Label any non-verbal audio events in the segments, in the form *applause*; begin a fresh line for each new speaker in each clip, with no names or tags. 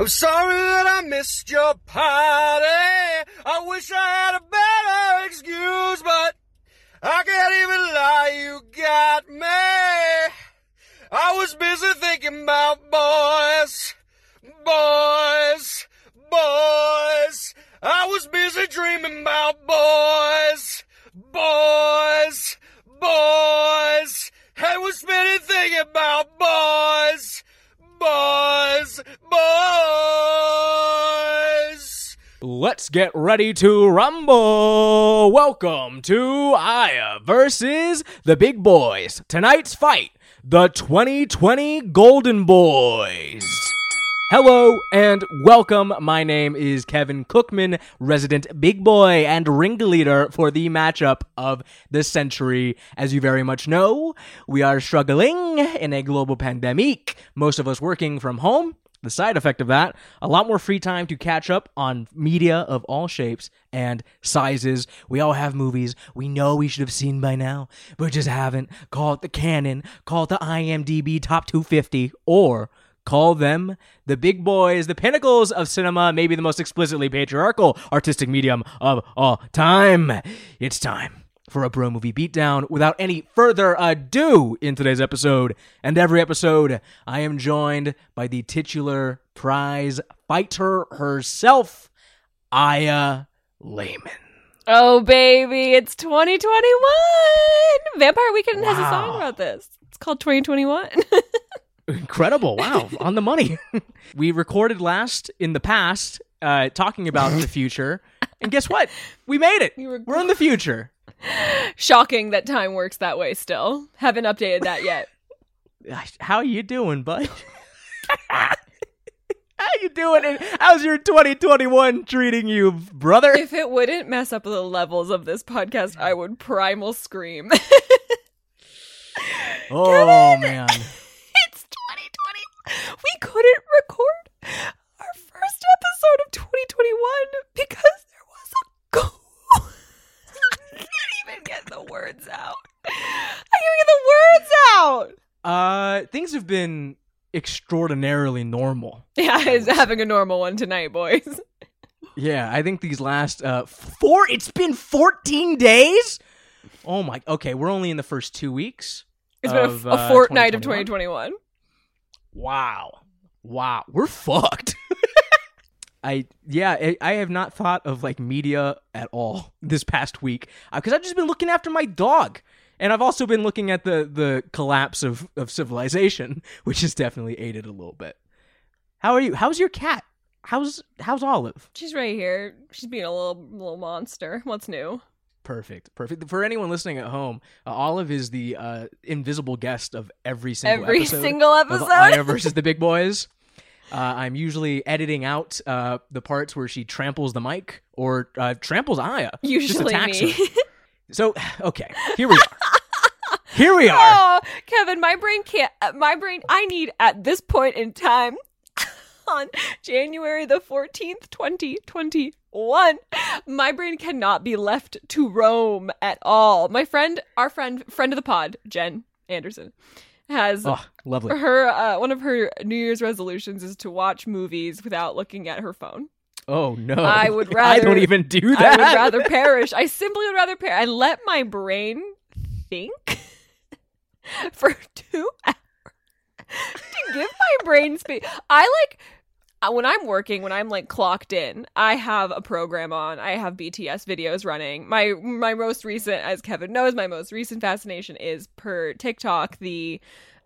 I'm sorry that I missed your party. I wish I had a better excuse, but I can't even lie, you got me. I was busy thinking about boys, boys, boys. I was busy dreaming about boys, boys, boys. I was busy thinking about boys, boys, boys.
Let's get ready to rumble. Welcome to Aya versus the Big Boys. Tonight's fight, the 2020 Golden Boys. Hello and welcome. My name is Kevin Cookman, resident big boy and ringleader for the matchup of the century. As you very much know, we are struggling in a global pandemic, most of us working from home. The side effect of that, a lot more free time to catch up on media of all shapes and sizes. We all have movies we know we should have seen by now, but just haven't. Call it the canon, call it the IMDb top 250, or call them the big boys, the pinnacles of cinema, maybe the most explicitly patriarchal artistic medium of all time. It's time for a bro movie beatdown without any further ado in today's episode. And every episode, I am joined by the titular prize fighter herself, Aya Lehman.
Oh baby, it's 2021. Vampire Weekend has a song about this. It's called 2021. *laughs*
Incredible. Wow. *laughs* On the money. we recorded last in the past, uh, talking about the future. And guess what? We made it.
You were-
We're in the future.
Shocking that time works that way still. Haven't updated that yet.
How are you doing, bud? *laughs* How you doing? And how's your 2021 treating you, brother?
if it wouldn't mess up the levels of this podcast, I would primal scream. *laughs*
Oh man.
It's 2020. We couldn't record our first episode of 2021 because there was a go. I *laughs* can't even get the words out. I can't get the words out.
Uh things have been extraordinarily normal.
Yeah, he's having a normal one tonight, boys.
Yeah, I think these last uh four it's been 14 days? Oh my okay, we're only in the first 2 weeks.
It's been
of,
a, a
uh,
fortnight of
2021.
2021.
Wow. Wow. We're fucked. *laughs* I yeah, I, I have not thought of like media at all this past week uh, because I've just been looking after my dog, and I've also been looking at the the collapse of of civilization, *laughs* which has definitely aided a little bit. How are you? How's your cat? How's how's Olive?
She's right here. She's being a little little monster. *laughs* What's new?
Perfect, perfect. For anyone listening at home, uh, Olive is the uh, invisible guest of every single episode.
Every
episode
single
of
episode.
Aya versus the Big Boys. Uh, I'm usually editing out uh, the parts where she tramples the mic or uh, tramples Aya. just
Usually
attacks
me.
her. So, *sighs* okay, here we are. Here we are.
Oh, Kevin, my brain can't. uh, My brain. I need at this point in time, *laughs* on January the fourteenth, twenty twenty one, my brain cannot be left to roam at all. My friend, our friend, friend of the pod, Jen Anderson, has
Oh, lovely.
her uh, one of her New Year's resolutions is to watch movies without looking at her phone.
Oh no,
I would rather. *laughs*
I don't even do that.
I would rather *laughs* perish. I simply would rather perish and let my brain think *laughs* for two hours to give my brain space. I like when I'm working, when I'm like clocked in, I have a program on. I have BTS videos running. My my most recent, as Kevin knows, my most recent fascination is per TikTok the.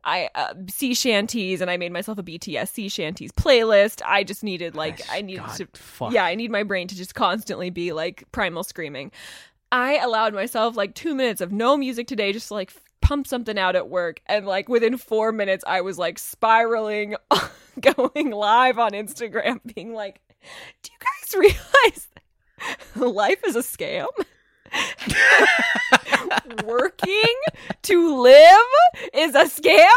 I uh, sea shanties, and I made myself a BTS sea shanties playlist. I just needed like I needed
God,
to
fuck.
yeah, I need my brain to just constantly be like primal screaming. I allowed myself like two minutes of no music today, just to, like pump something out at work, and like within four minutes, I was like spiraling, *laughs* going live on Instagram, being like, "Do you guys realize life is a scam?" *laughs* Working to live is a scam.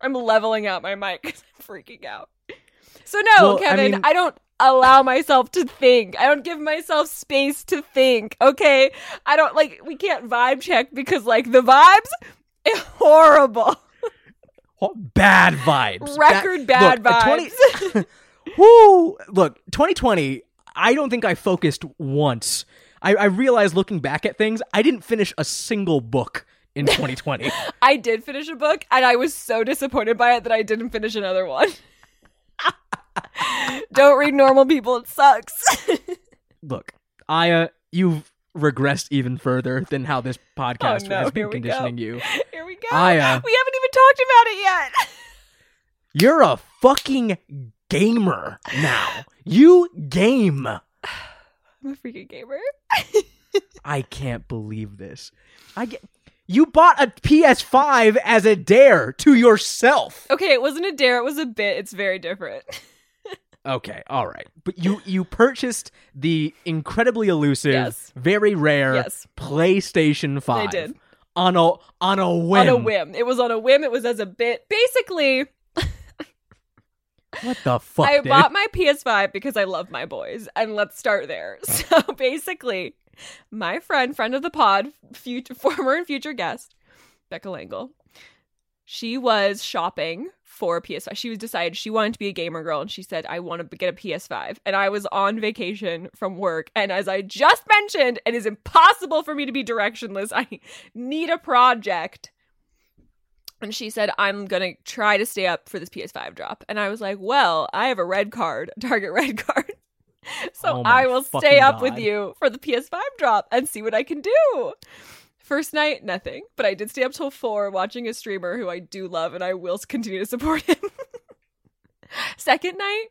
I'm leveling out my mic I'm freaking out. So no,
Well, I
Kevin,
mean-
I don't allow myself to think. I don't give myself space to think. Okay, I don't like. We can't vibe check because like the vibes, is *laughs* horrible.
Bad vibes. *laughs*
Record bad *laughs*
look,
vibes.
20 Woo! Look, 2020. I don't think I focused once. I, I realized looking back at things, I didn't finish a single book in 2020.
I did finish a book and I was so disappointed by it that I didn't finish another one. *laughs* Don't read normal people, it sucks. *laughs*
look, Aya, uh, you've regressed even further than how this podcast
Oh, no,
has
here
been
we
conditioning
go.
you.
Here we go.
Aya.
Uh, we haven't even talked about it yet. *laughs*
You're a fucking gamer now. You game.
I'm a freaking gamer.
I can't believe this. I get you bought a PS5 as a dare to yourself.
Okay, it wasn't a dare, it was a bit. It's very different.
Okay, all right. But you you purchased the incredibly elusive,
Yes.
very rare
Yes.
PlayStation 5
I did.
on a on a whim.
On a whim. It was on a whim. It was as a bit. Basically, *laughs*
What the fuck?
I
dude?
bought my PS5 because I love my boys, and let's start there. *laughs* So basically, my friend, friend of the pod, future, *laughs* former and future guest, Becca Langle, she was shopping for a PS5. She was decided she wanted to be a gamer girl, and she said, "I want to get a PS5." And I was on vacation from work, and as I just mentioned, it is impossible for me to be directionless. *laughs* I need a project. And she said, I'm going to try to stay up for this PS5 drop. And I was like, well, I have a red card, a *laughs* Target red card. *laughs* so
Oh
I will stay up with you for the PS5 drop and see what I can do. First night, nothing. But I did stay up till four watching a streamer who I do love and I will continue to support him. *laughs* Second night,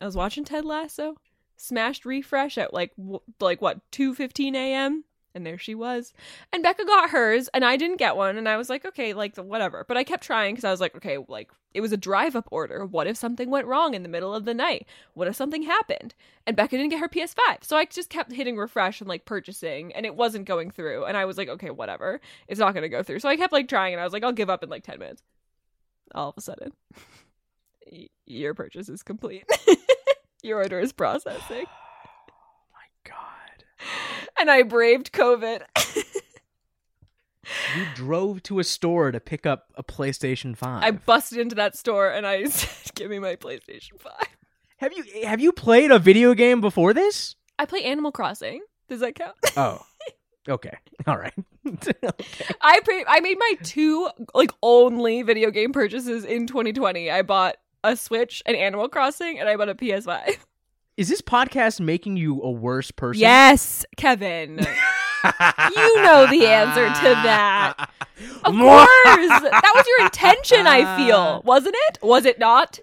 I was watching Ted Lasso, smashed refresh at like like what 2:15 a.m. and there she was. And Becca got hers and I didn't get one and I was like, okay, like whatever. But I kept trying cuz I was like, okay, like it was a drive up order. What if something went wrong in the middle of the night? What if something happened? And Becca didn't get her PS5. So I just kept hitting refresh and like purchasing and it wasn't going through and I was like, okay, whatever. It's not going to go through. So I kept like trying and I was like, I'll give up in like 10 minutes. All of a sudden, your purchase is complete. *laughs* your order is processing. *sighs*
Oh my God.
And I braved COVID. *laughs*
You drove to a store to pick up a PlayStation 5.
I busted into that store and I *laughs* said, "Give me my PlayStation 5."
Have you have you played a video game before this?
I play Animal Crossing. Does that count? *laughs*
Oh. Okay. All right. okay.
I pay- I made my two like only video game purchases in 2020. I bought a Switch an Animal Crossing and I bought a PS5.
Is this podcast making you a worse person?
Yes, Kevin. You know the answer to that. *laughs* Of course. that was your intention, I feel. *laughs* Wasn't it? Was it not?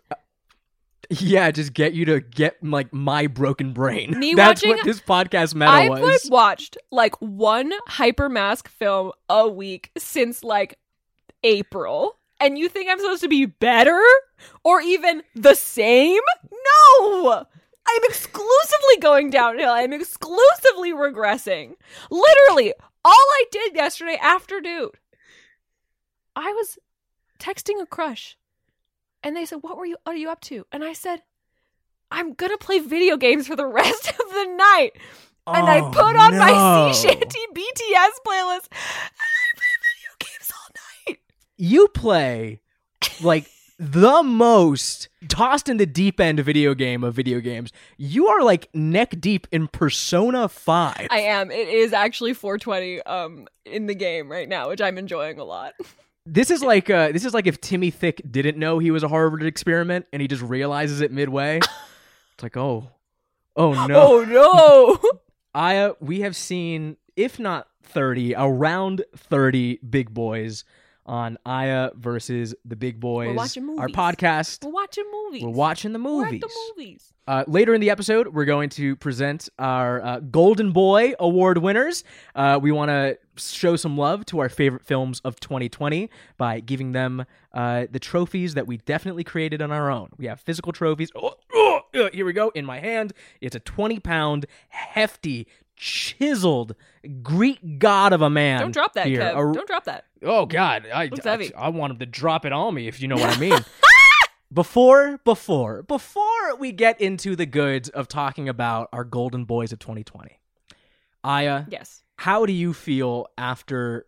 Yeah, just get you to get like my broken brain.
Me
That's
watching-
what this podcast meta
I've
was.
like, watched like one hypermask film a week since like April. And you think I'm supposed to be better or even the same? No! I'm exclusively going downhill. I'm exclusively regressing. Literally, all I did yesterday afternoon, I was texting a crush. And they said, What were you What are you up to? And I said, I'm gonna play video games for the *laughs* rest of the night and I
Oh,
put on my
no.
sea *laughs* shanty BTS playlist and I play video games all night.
you play like the most tossed in the deep end video game of video games. You are like neck deep in Persona 5.
I am. It is actually 420 um in the game right now, which I'm enjoying a lot. *laughs*
this is like uh this is like if Timmy Thick didn't know he was a Harvard experiment and he just realizes it midway. *laughs* it's like, "Oh. Oh *laughs* no."
Oh no.
Aya, we have seen, if not 30, around 30 big boys on Aya versus the big boys.
watching
Our podcast.
We're watching movies.
We're watching the
We're at
movies.
the movies.
Uh, later in the episode, we're going to present our uh, Golden Boy Award winners. Uh, we want to show some love to our favorite films of 2020 by giving them uh, the trophies that we definitely created on our own. We have physical trophies. Oh, oh, here we go. In my hand, it's a 20 pound, hefty, chiseled Greek god of a man.
Don't drop that,
here. A-
Don't drop that.
Oh God, I, I. I want him to drop it on me if you know what I mean. *laughs* before, before, before we get into the goods of talking about our golden boys of 2020, Aya,
Yes.
how do you feel after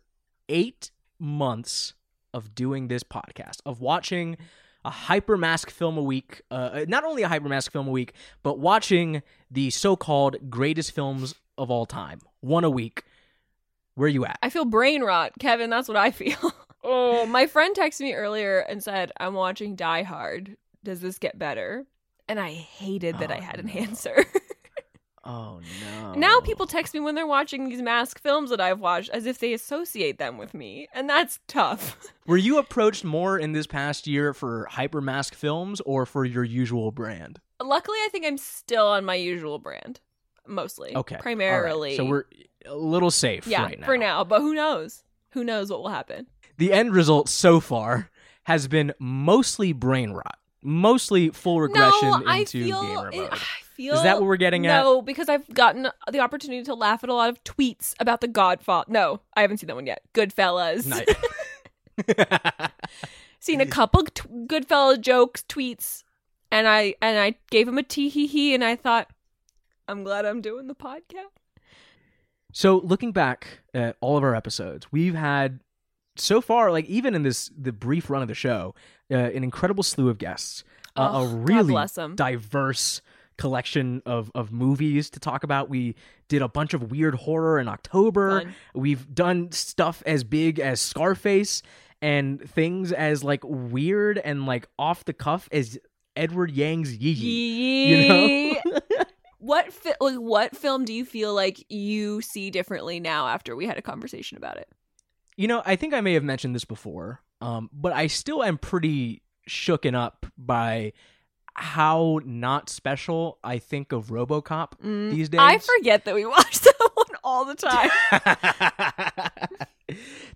eight months of doing this podcast, of watching a hyper mask film a week, uh, not only a hyper mask film a week, but watching the so called greatest films of all time, one a week. Where are you at?
I feel brain rot, Kevin. That's what I feel. *laughs* oh, my friend texted me earlier and said, "I'm watching Die Hard. Does this get better?" And I hated that I
Oh,
had an oh,
no.
answer. *laughs*
Oh no.
now people text me when they're watching these mask films that I've watched as if they associate them with me, and that's tough. *laughs*
Were you approached more in this past year for hyper mask films or for your usual brand?
Luckily, I think I'm still on my usual brand, mostly.
Okay. all right.
primarily.
So we're a little safe
yeah
right now.
for now, but who knows? Who knows what will happen?
The end result so far has been mostly brain rot, mostly full regression
no, I
into
feel.
gamer
it-
mode.
I feel.
Is that what we're getting at?
No, because I've gotten the opportunity to laugh at a lot of tweets about the Godfather. No, I haven't seen that one yet. Goodfellas.
Nice. *laughs* *laughs*
seen a couple t- Goodfella jokes, tweets, and I and I gave him a tee hee hee, and I thought, I'm glad I'm doing the podcast.
So looking back at all of our episodes, we've had so far, like even in this the brief run of the show, uh, an incredible slew of guests, uh,
Oh,
a
God
really diverse collection of of movies to talk about. We did a bunch of weird horror in October.
Fun.
We've done stuff as big as Scarface and things as like weird and like off the cuff as Edward Yang's Yi Yi. You know? *laughs*
what fi- like, what film do you feel like you see differently now after we had a conversation about it?
You know, I think I may have mentioned this before, um, but I still am pretty shooken up by how not special I think of RoboCop
Mm,
these days.
I forget that we *laughs* watch that one all the time. *laughs*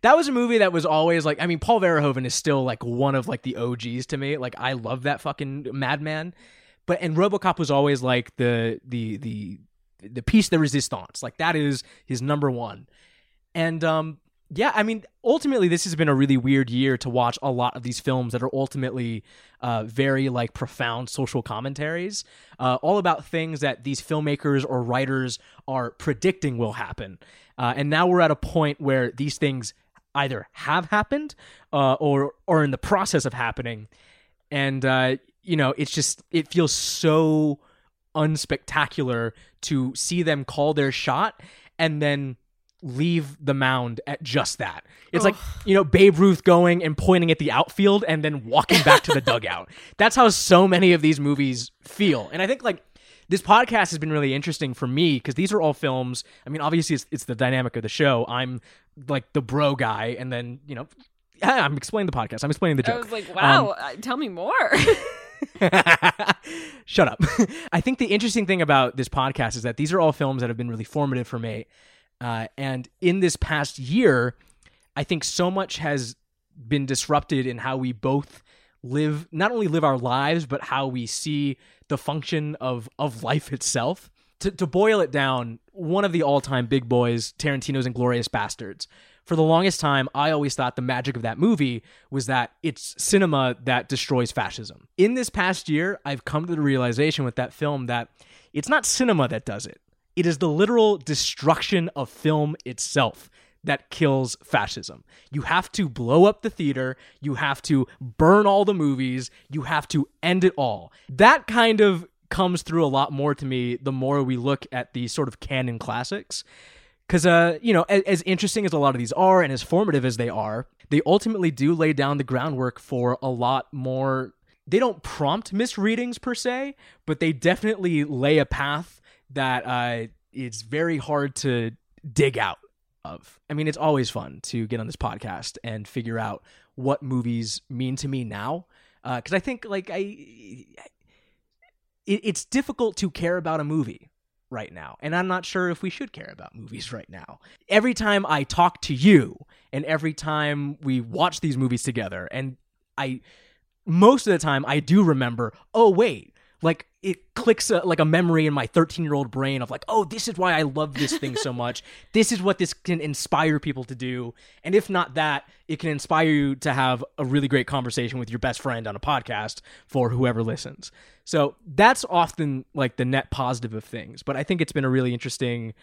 that was a movie that was always like I mean Paul Verhoeven is still like one of like the OGs to me. Like I love that fucking madman. But and RoboCop was always like the the the the piece de resistance. Like that is his number one. And um yeah, I mean ultimately this has been a really weird year to watch a lot of these films that are ultimately uh very like profound social commentaries uh all about things that these filmmakers or writers are predicting will happen. Uh, and now we're at a point where these things either have happened uh, or or in the process of happening, and uh, you know it's just it feels so unspectacular to see them call their shot and then leave the mound at just that. It's like, you know, Babe Ruth going and pointing at the outfield and then walking back to the *laughs* dugout. That's how so many of these movies feel. And I think like this podcast has been really interesting for me because these are all films. I mean, obviously it's, it's the dynamic of the show. I'm like the bro guy and then, you know, *laughs* I'm explaining the podcast. I'm explaining the
I
joke.
was like, wow, uh, tell me more. *laughs* *laughs*
Shut up. *laughs* I think the interesting thing about this podcast is that these are all films that have been really formative for me. Uh, and in this past year, I think so much has been disrupted in how we both live, not only live our lives, but how we see the function of, of life itself. To, to boil it down, one of the all time big boys, Tarantino's Inglourious Basterds. For the longest time, I always thought the magic of that movie was that it's cinema that destroys fascism. In this past year, I've come to the realization with that film that it's not cinema that does it. It is the literal destruction of film itself that kills fascism. You have to blow up the theater, you have to burn all the movies, you have to end it all. That kind of comes through a lot more to me the more we look at these sort of canon classics. Because, uh, you know, as, as interesting as a lot of these are and as formative as they are, they ultimately do lay down the groundwork for a lot more. They don't prompt misreadings per se, but they definitely lay a path that uh, it's very hard to dig out of. I mean, it's always fun to get on this podcast and figure out what movies mean to me now. Because I think, like, I. It, it's difficult to care about a movie right now. And I'm not sure if we should care about movies *laughs* right now. Every time I talk to you and every time we watch these movies together, and I, most of the time, I do remember, oh, wait, like it clicks a, like a memory in my 13 year old brain of like, oh, this is why I love this thing so much. *laughs* this is what this can inspire people to do. And if not that, it can inspire you to have a really great conversation with your best friend on a podcast for whoever listens. So that's often like the net positive of things. But I think it's been a really interesting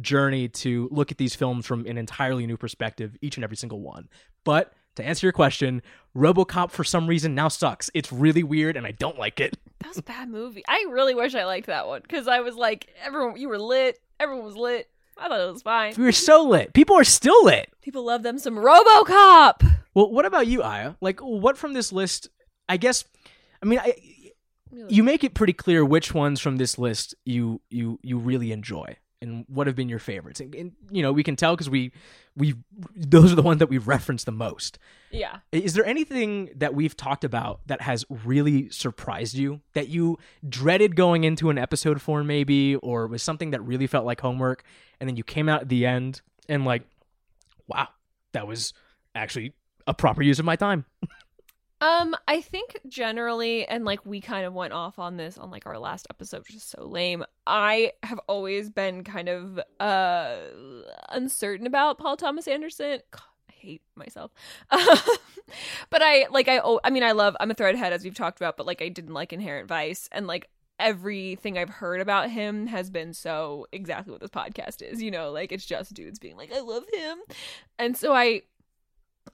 journey to look at these films from an entirely new perspective, each and every single one. But to answer your question, RoboCop for some reason now sucks. It's really weird and I don't like it. *laughs*
That was a bad movie. I really wish I liked that one because I was like, everyone, you were lit. Everyone was lit. I thought it was fine.
We were so lit. People are still lit.
People love them some RoboCop.
Well, what about you, Aya? Like, what from this list? I guess, I mean, I, you make it pretty clear which ones from this list you you you really enjoy and what have been your favorites. And, and you know, we can tell because we we those are the ones that we've referenced the most.
Yeah.
Is there anything that we've talked about that has really surprised you that you dreaded going into an episode for maybe or was something that really felt like homework and then you came out at the end and like wow, that was actually a proper use of my time. *laughs*
Um, I think generally, and like we kind of went off on this on like our last episode, which is so lame. I have always been kind of uh uncertain about Paul Thomas Anderson. God, I hate myself, *laughs* but I like I oh I mean I love I'm a threadhead as we've talked about, but like I didn't like Inherent Vice, and like everything I've heard about him has been so exactly what this podcast is. You know, like it's just dudes being like I love him, and so I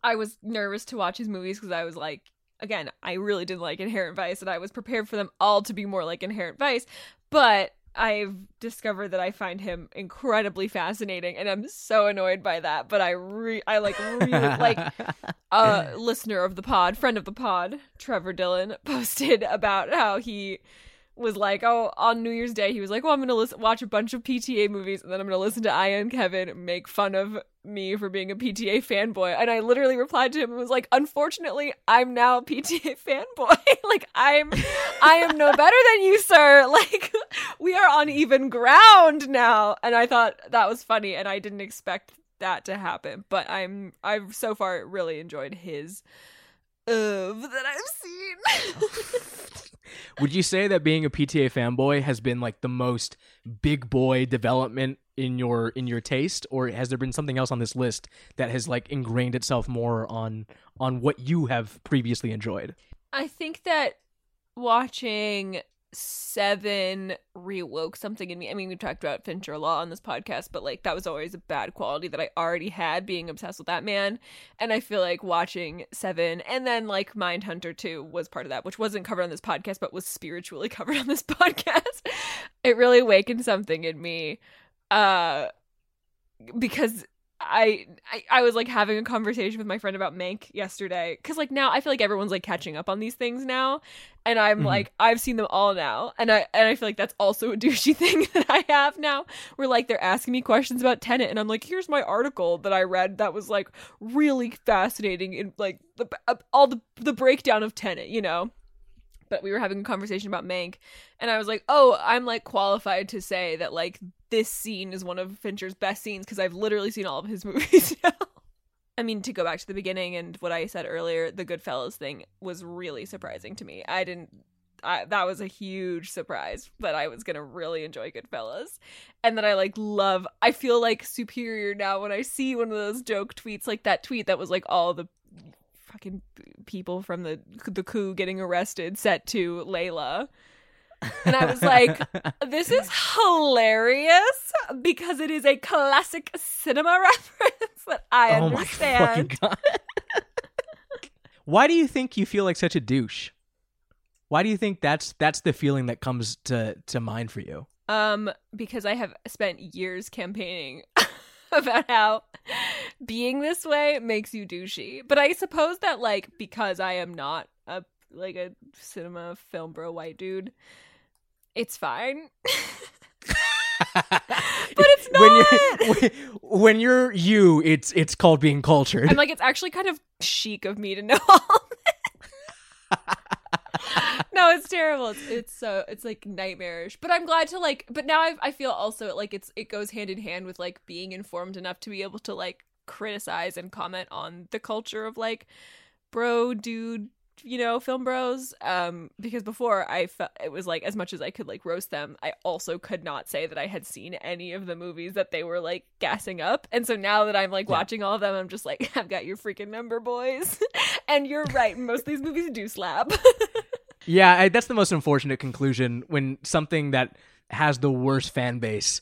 I was nervous to watch his movies because I was like, again, I really didn't like Inherent Vice, and I was prepared for them all to be more like Inherent Vice. But I've discovered that I find him incredibly fascinating, and I'm so annoyed by that. But I re- I like really like *laughs* a listener of the pod, friend of the pod, Trevor Dillon, *laughs* posted about how he was like, oh, on New Year's Day, he was like, well, I'm gonna listen, watch a bunch of PTA movies, and then I'm gonna listen to Aya and Kevin make fun of me for being a PTA fanboy. And I literally replied to him and was like, unfortunately, I'm now PTA *laughs* fanboy. *laughs* like I'm, I am no better than you, sir. *laughs* Like we are on even ground now. And I thought that was funny, and I didn't expect that to happen. But I'm, I've so far really enjoyed his of that I've seen.
Would you say that being a PTA fanboy has been like the most big boy development in your in your taste or has there been something else on this list that has like ingrained itself more on on what you have previously enjoyed?
I think that watching Seven rewoke something in me. I mean, we've talked about Fincher lot on this podcast, but like that was always a bad quality that I already had being obsessed with that man. And I feel like watching Seven and then like Mindhunter 2 was part of that, which wasn't covered on this podcast, but was spiritually *laughs* covered on this *laughs* podcast. it really awakened something in me. Uh because I, I I was like having a conversation with my friend about Mank yesterday because like now I feel like everyone's like catching up on these things now, and I'm
Mhm.
like I've seen them all now, and I and I feel like that's also a douchey *laughs* thing that I have now. Where like they're asking me questions about Tenet, and I'm like, here's my article that I read that was like really fascinating in like the uh, all the the breakdown of Tenet, you know. But we were having a conversation about Mank, and I was like, oh, I'm like qualified to say that like this scene is one of Fincher's best scenes because I've literally seen all of his *laughs* movies now. I mean, to go back to the beginning and what I said earlier, the Goodfellas thing was really surprising to me. I didn't. I, that was a huge surprise that I was gonna really enjoy Goodfellas, and that I like love. I feel like superior now when I see one of those joke tweets, like that tweet that was like all the fucking people from the the coup getting arrested set to Layla. And I was like, *laughs* this is hilarious because it is a classic cinema *laughs* reference that I
oh
understand.
Why do you think you feel like such a douche? Why do you think that's that's the feeling that comes to to mind for you?
Um, because I have spent years campaigning *laughs* about how being this way makes you douchey. But I suppose that like because I am not a like a cinema film bro white dude, it's fine. *laughs* but it's not.
When you're *laughs* when, you're you, it's it's called being cultured.
I'm like, it's actually kind of chic of me to know all. *laughs* no, it's terrible. It's it's so it's like nightmarish. But I'm glad to like. But now I I feel also like it's it goes hand in hand with like being informed enough to be able to like criticize and comment on the culture of like bro dude you know film bros um because before i felt it was like as much as i could like roast them i also could not say that i had seen any of the movies that they were like gassing up and so now that i'm like
Yeah.
watching all of them i'm just like *laughs* i've got your freaking number boys *laughs* and you're right most of these movies do slap
yeah, I, that's the most unfortunate conclusion when something that has the worst fan base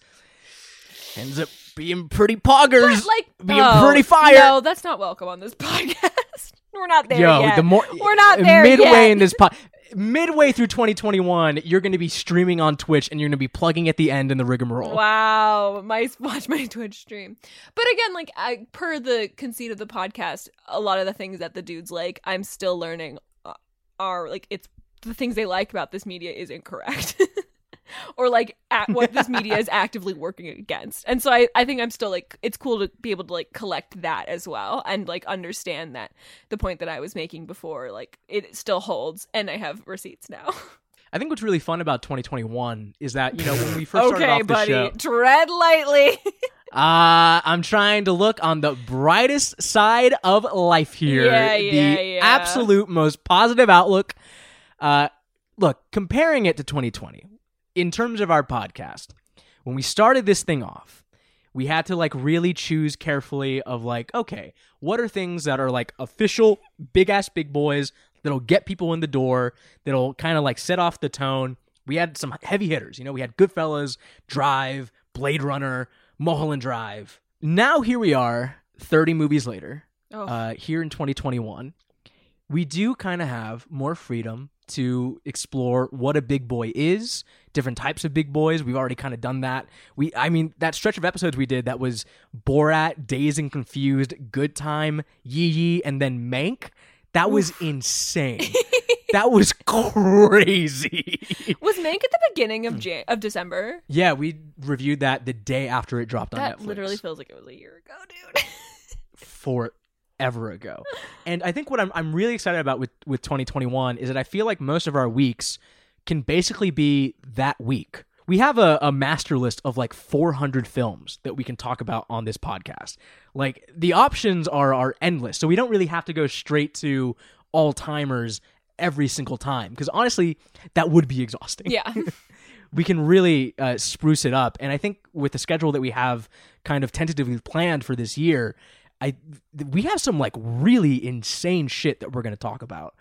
ends up being pretty poggers.
But, like
being
oh,
pretty fire.
no that's not welcome on this *laughs* podcast We're not there
Yo,
yet.
the more
We're not there
midway
yet.
in this po- midway through 2021, you're going to be streaming on Twitch and you're going to be plugging at the end in the rigmarole.
Wow, my watch my *laughs* Twitch stream. But again, like I, per the conceit of the podcast, a lot of the things that the dudes like, I'm still learning uh, are like it's the things they like about this media is incorrect. *laughs* or like at what this media is *laughs* actively working against. And so I, I think I'm still like it's cool to be able to like collect that as well and like understand that the point that I was making before, like it still holds and I have receipts now. *laughs*
I think what's really fun about 2021 is that, you know, when we first started
okay,
off the
buddy.
show,
Tread lightly.
Uh, I'm trying to look on the brightest side of life here.
Yeah,
the
yeah, yeah.
absolute most positive outlook. Uh, look, comparing it to 2020, in terms of our podcast, when we started this thing off, we had to like really choose carefully of like, okay, what are things that are like official big ass big boys that'll get people in the door, that'll kind of like set off the tone. We had some heavy hitters, you know, we had Goodfellas, Drive, Blade Runner, Mulholland Drive. Now here we are, 30 movies later,
Oh.
uh, here in 2021. We do kind of have more freedom to explore what a big boy is, different types of big boys. We've already kind of done that. We, I mean, that stretch of episodes we did that was Borat, Dazed and Confused, Good Time, Yi Yi, and then Mank. That was insane. *laughs* that was crazy.
Was Mank at the beginning of Jan- of December?
yeah, we reviewed that the day after it dropped on Netflix.
That literally feels like it was a year ago, dude. *laughs*
forever ago. And I think what I'm I'm really excited about with with 2021 is that I feel like most of our weeks can basically be that week. We have a, a master list of like 400 films that we can talk about on this podcast. Like the options are are endless, so we don't really have to go straight to all timers every single time because honestly, that would be exhausting
yeah. *laughs*
we can really uh, spruce it up. And I think with the schedule that we have kind of tentatively planned for this year, I we have some like really insane shit that we're going to talk about.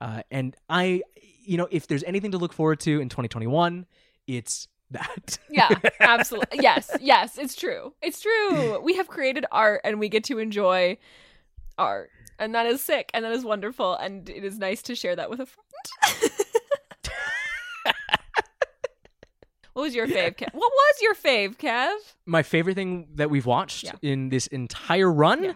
Uh, and I, you know, if there's anything to look forward to in 2021, it's that. *laughs*
Yeah, absolutely. Yes, yes, it's true. It's true. We have created art and we get to enjoy art. And that is sick and that is wonderful and it is nice to share that with a friend. *laughs* what was your fave, Kev? What was your fave, Kev?
My favorite thing that we've watched
Yeah.
in this entire run.
Yeah.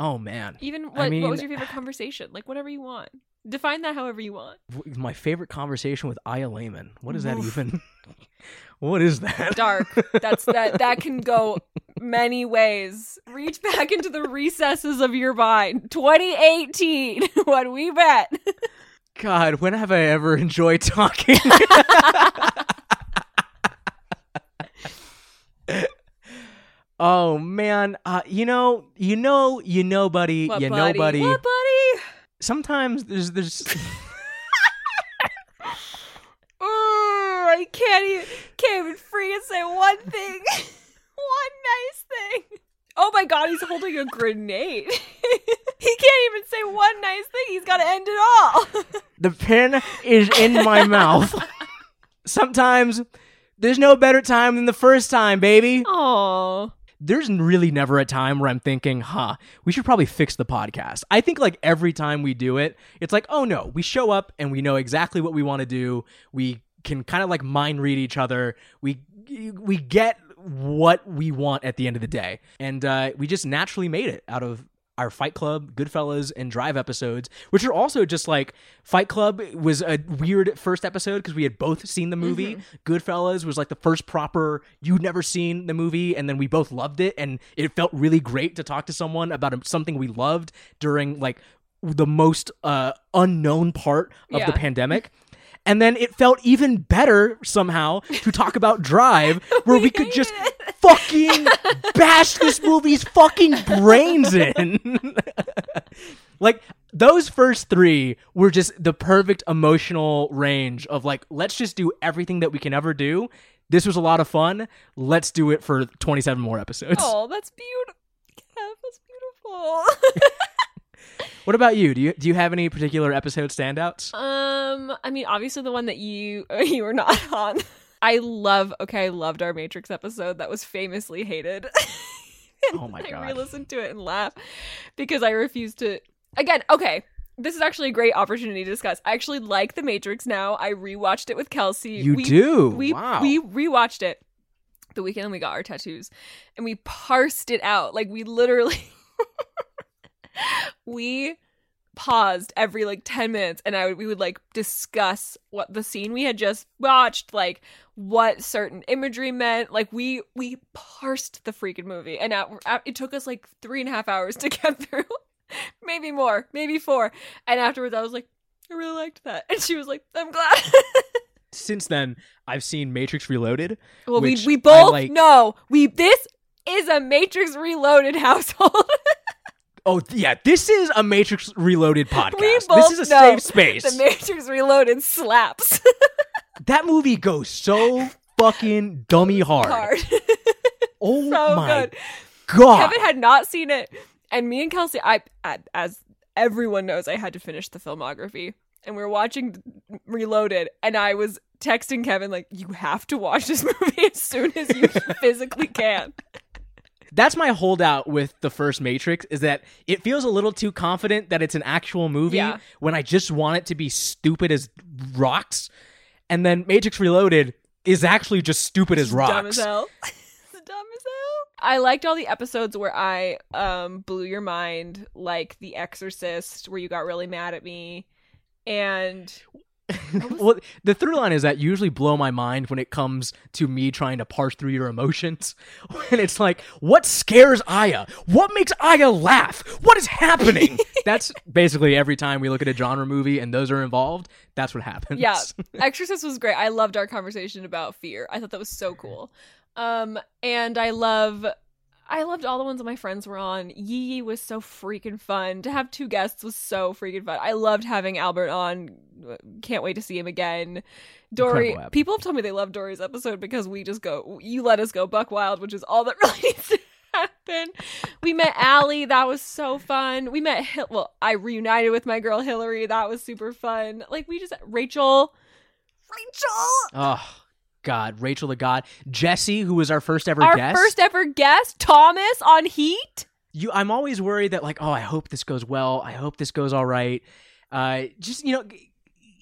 Oh man,
Even what,
I mean,
what was your favorite conversation? Like whatever you want. Define that however you want.
My favorite conversation with Aya Layman. What is that even? *laughs* what is that?
Dark. That's that that can go *laughs* many ways. Reach back into the recesses of your mind. 2018. *laughs* What we bet.
God, when have I ever enjoyed talking? Oh man, uh, you know, you know, you know, buddy,
What,
you know,
buddy?
buddy.
What, buddy?
Sometimes there's there's *laughs* *laughs*
Ooh, I can't even can't even freaking say one thing. *laughs* one nice thing. Oh my god, he's holding a grenade. he can't even say one nice thing. He's got to end it all.
the pen is in my mouth. Sometimes there's no better time than the first time, baby.
Oh.
There's really never a time where I'm thinking, huh, we should probably fix the podcast. I think like every time we do it, it's like, oh no, we show up and we know exactly what we want to do. We can kind of like mind read each other. We we get what we want at the end of the day. And uh, we just naturally made it out of our Fight Club, Goodfellas, and Drive episodes, which are also just like Fight Club was a weird first episode because we had both seen the movie. Goodfellas was like the first proper you'd never seen the movie, and then we both loved it, and it felt really great to talk to someone about something we loved during like the most uh, unknown part of the pandemic. And then it felt even better somehow to talk about Drive, *laughs* where we,
We
could just
hated
fucking bash this movie's fucking brains in. *laughs* like those first three were just the perfect emotional range of like, let's just do everything that we can ever do. This was a lot of fun. Let's do it for 27 more episodes.
Oh, that's beautiful. That's beautiful. *laughs*
What about you? Do you do you have any particular episode standouts?
Um, I mean, obviously the one that you *laughs* you were not on. I love. Okay, I loved our Matrix episode. That was famously hated. *laughs*
Oh my
I
God.
re-listened to it and laugh because I refused to again, okay. This is actually a great opportunity to discuss. I actually like The Matrix now. I rewatched it with Kelsey.
You
we,
do?
We
Wow.
we rewatched it the weekend we got our tattoos, and we parsed it out. Like we literally, *laughs* we paused every like 10 minutes and I would, we would like discuss what the scene we had just watched like what certain imagery meant. Like we we parsed the freaking movie. And at, at- it took us like three and a half hours to *laughs* get through. Maybe more maybe four. And afterwards I was like I really liked that. And she was like I'm glad. *laughs*
Since then, I've seen Matrix Reloaded.
well we we both
like-
know. We this is a Matrix Reloaded household. *laughs*
Oh yeah, this is a Matrix Reloaded podcast.
we
this
both
is a
know
safe space.
the Matrix Reloaded slaps
that movie goes so fucking dummy hard.
hard *laughs*
Oh
so
my
good
god.
Kevin had not seen it, and me and Kelsey, I, as everyone knows, I had to finish the filmography, and we were watching Reloaded, and I was texting Kevin like, "You have to watch this *laughs* movie as soon as you *laughs* physically can."
That's my holdout with the first Matrix is that it feels a little too confident that it's an actual movie
Yeah.
when I just want it to be stupid as rocks. And then Matrix Reloaded is actually just stupid as rocks.
Dumb as hell. *laughs* Dumb as hell. I liked all the episodes where I um blew your mind, like The Exorcist, where you got really mad at me, and *laughs*
well, the through line is that you usually blow my mind when it comes to me trying to parse through your emotions. *laughs* When it's like, what scares Aya? What makes Aya laugh? What is happening? *laughs* that's basically every time we look at a genre movie and those are involved, that's what happens.
Yeah, Exorcist was great. I loved our conversation about fear. I thought that was so cool. Um, and I love, I loved all the ones that my friends were on. Yi Yi was so freaking fun. To have two guests was so freaking fun. I loved having Albert on. Can't wait to see him again. Dory, people have told me they love Dory's episode because we just go, you let us go buck wild, which is all that *laughs* really needs to happen. We met Allie. That was so fun. We met, Hil- well, I reunited with my girl Hillary. That was super fun. Like, we just, Rachel. Rachel!
Oh God, Rachel the God, Jesse, who was our first ever
Our
guest.
first ever guest, Thomas on Heat.
you, I'm always worried that like, oh, I hope this goes well. I hope this goes all right. Uh, just you know,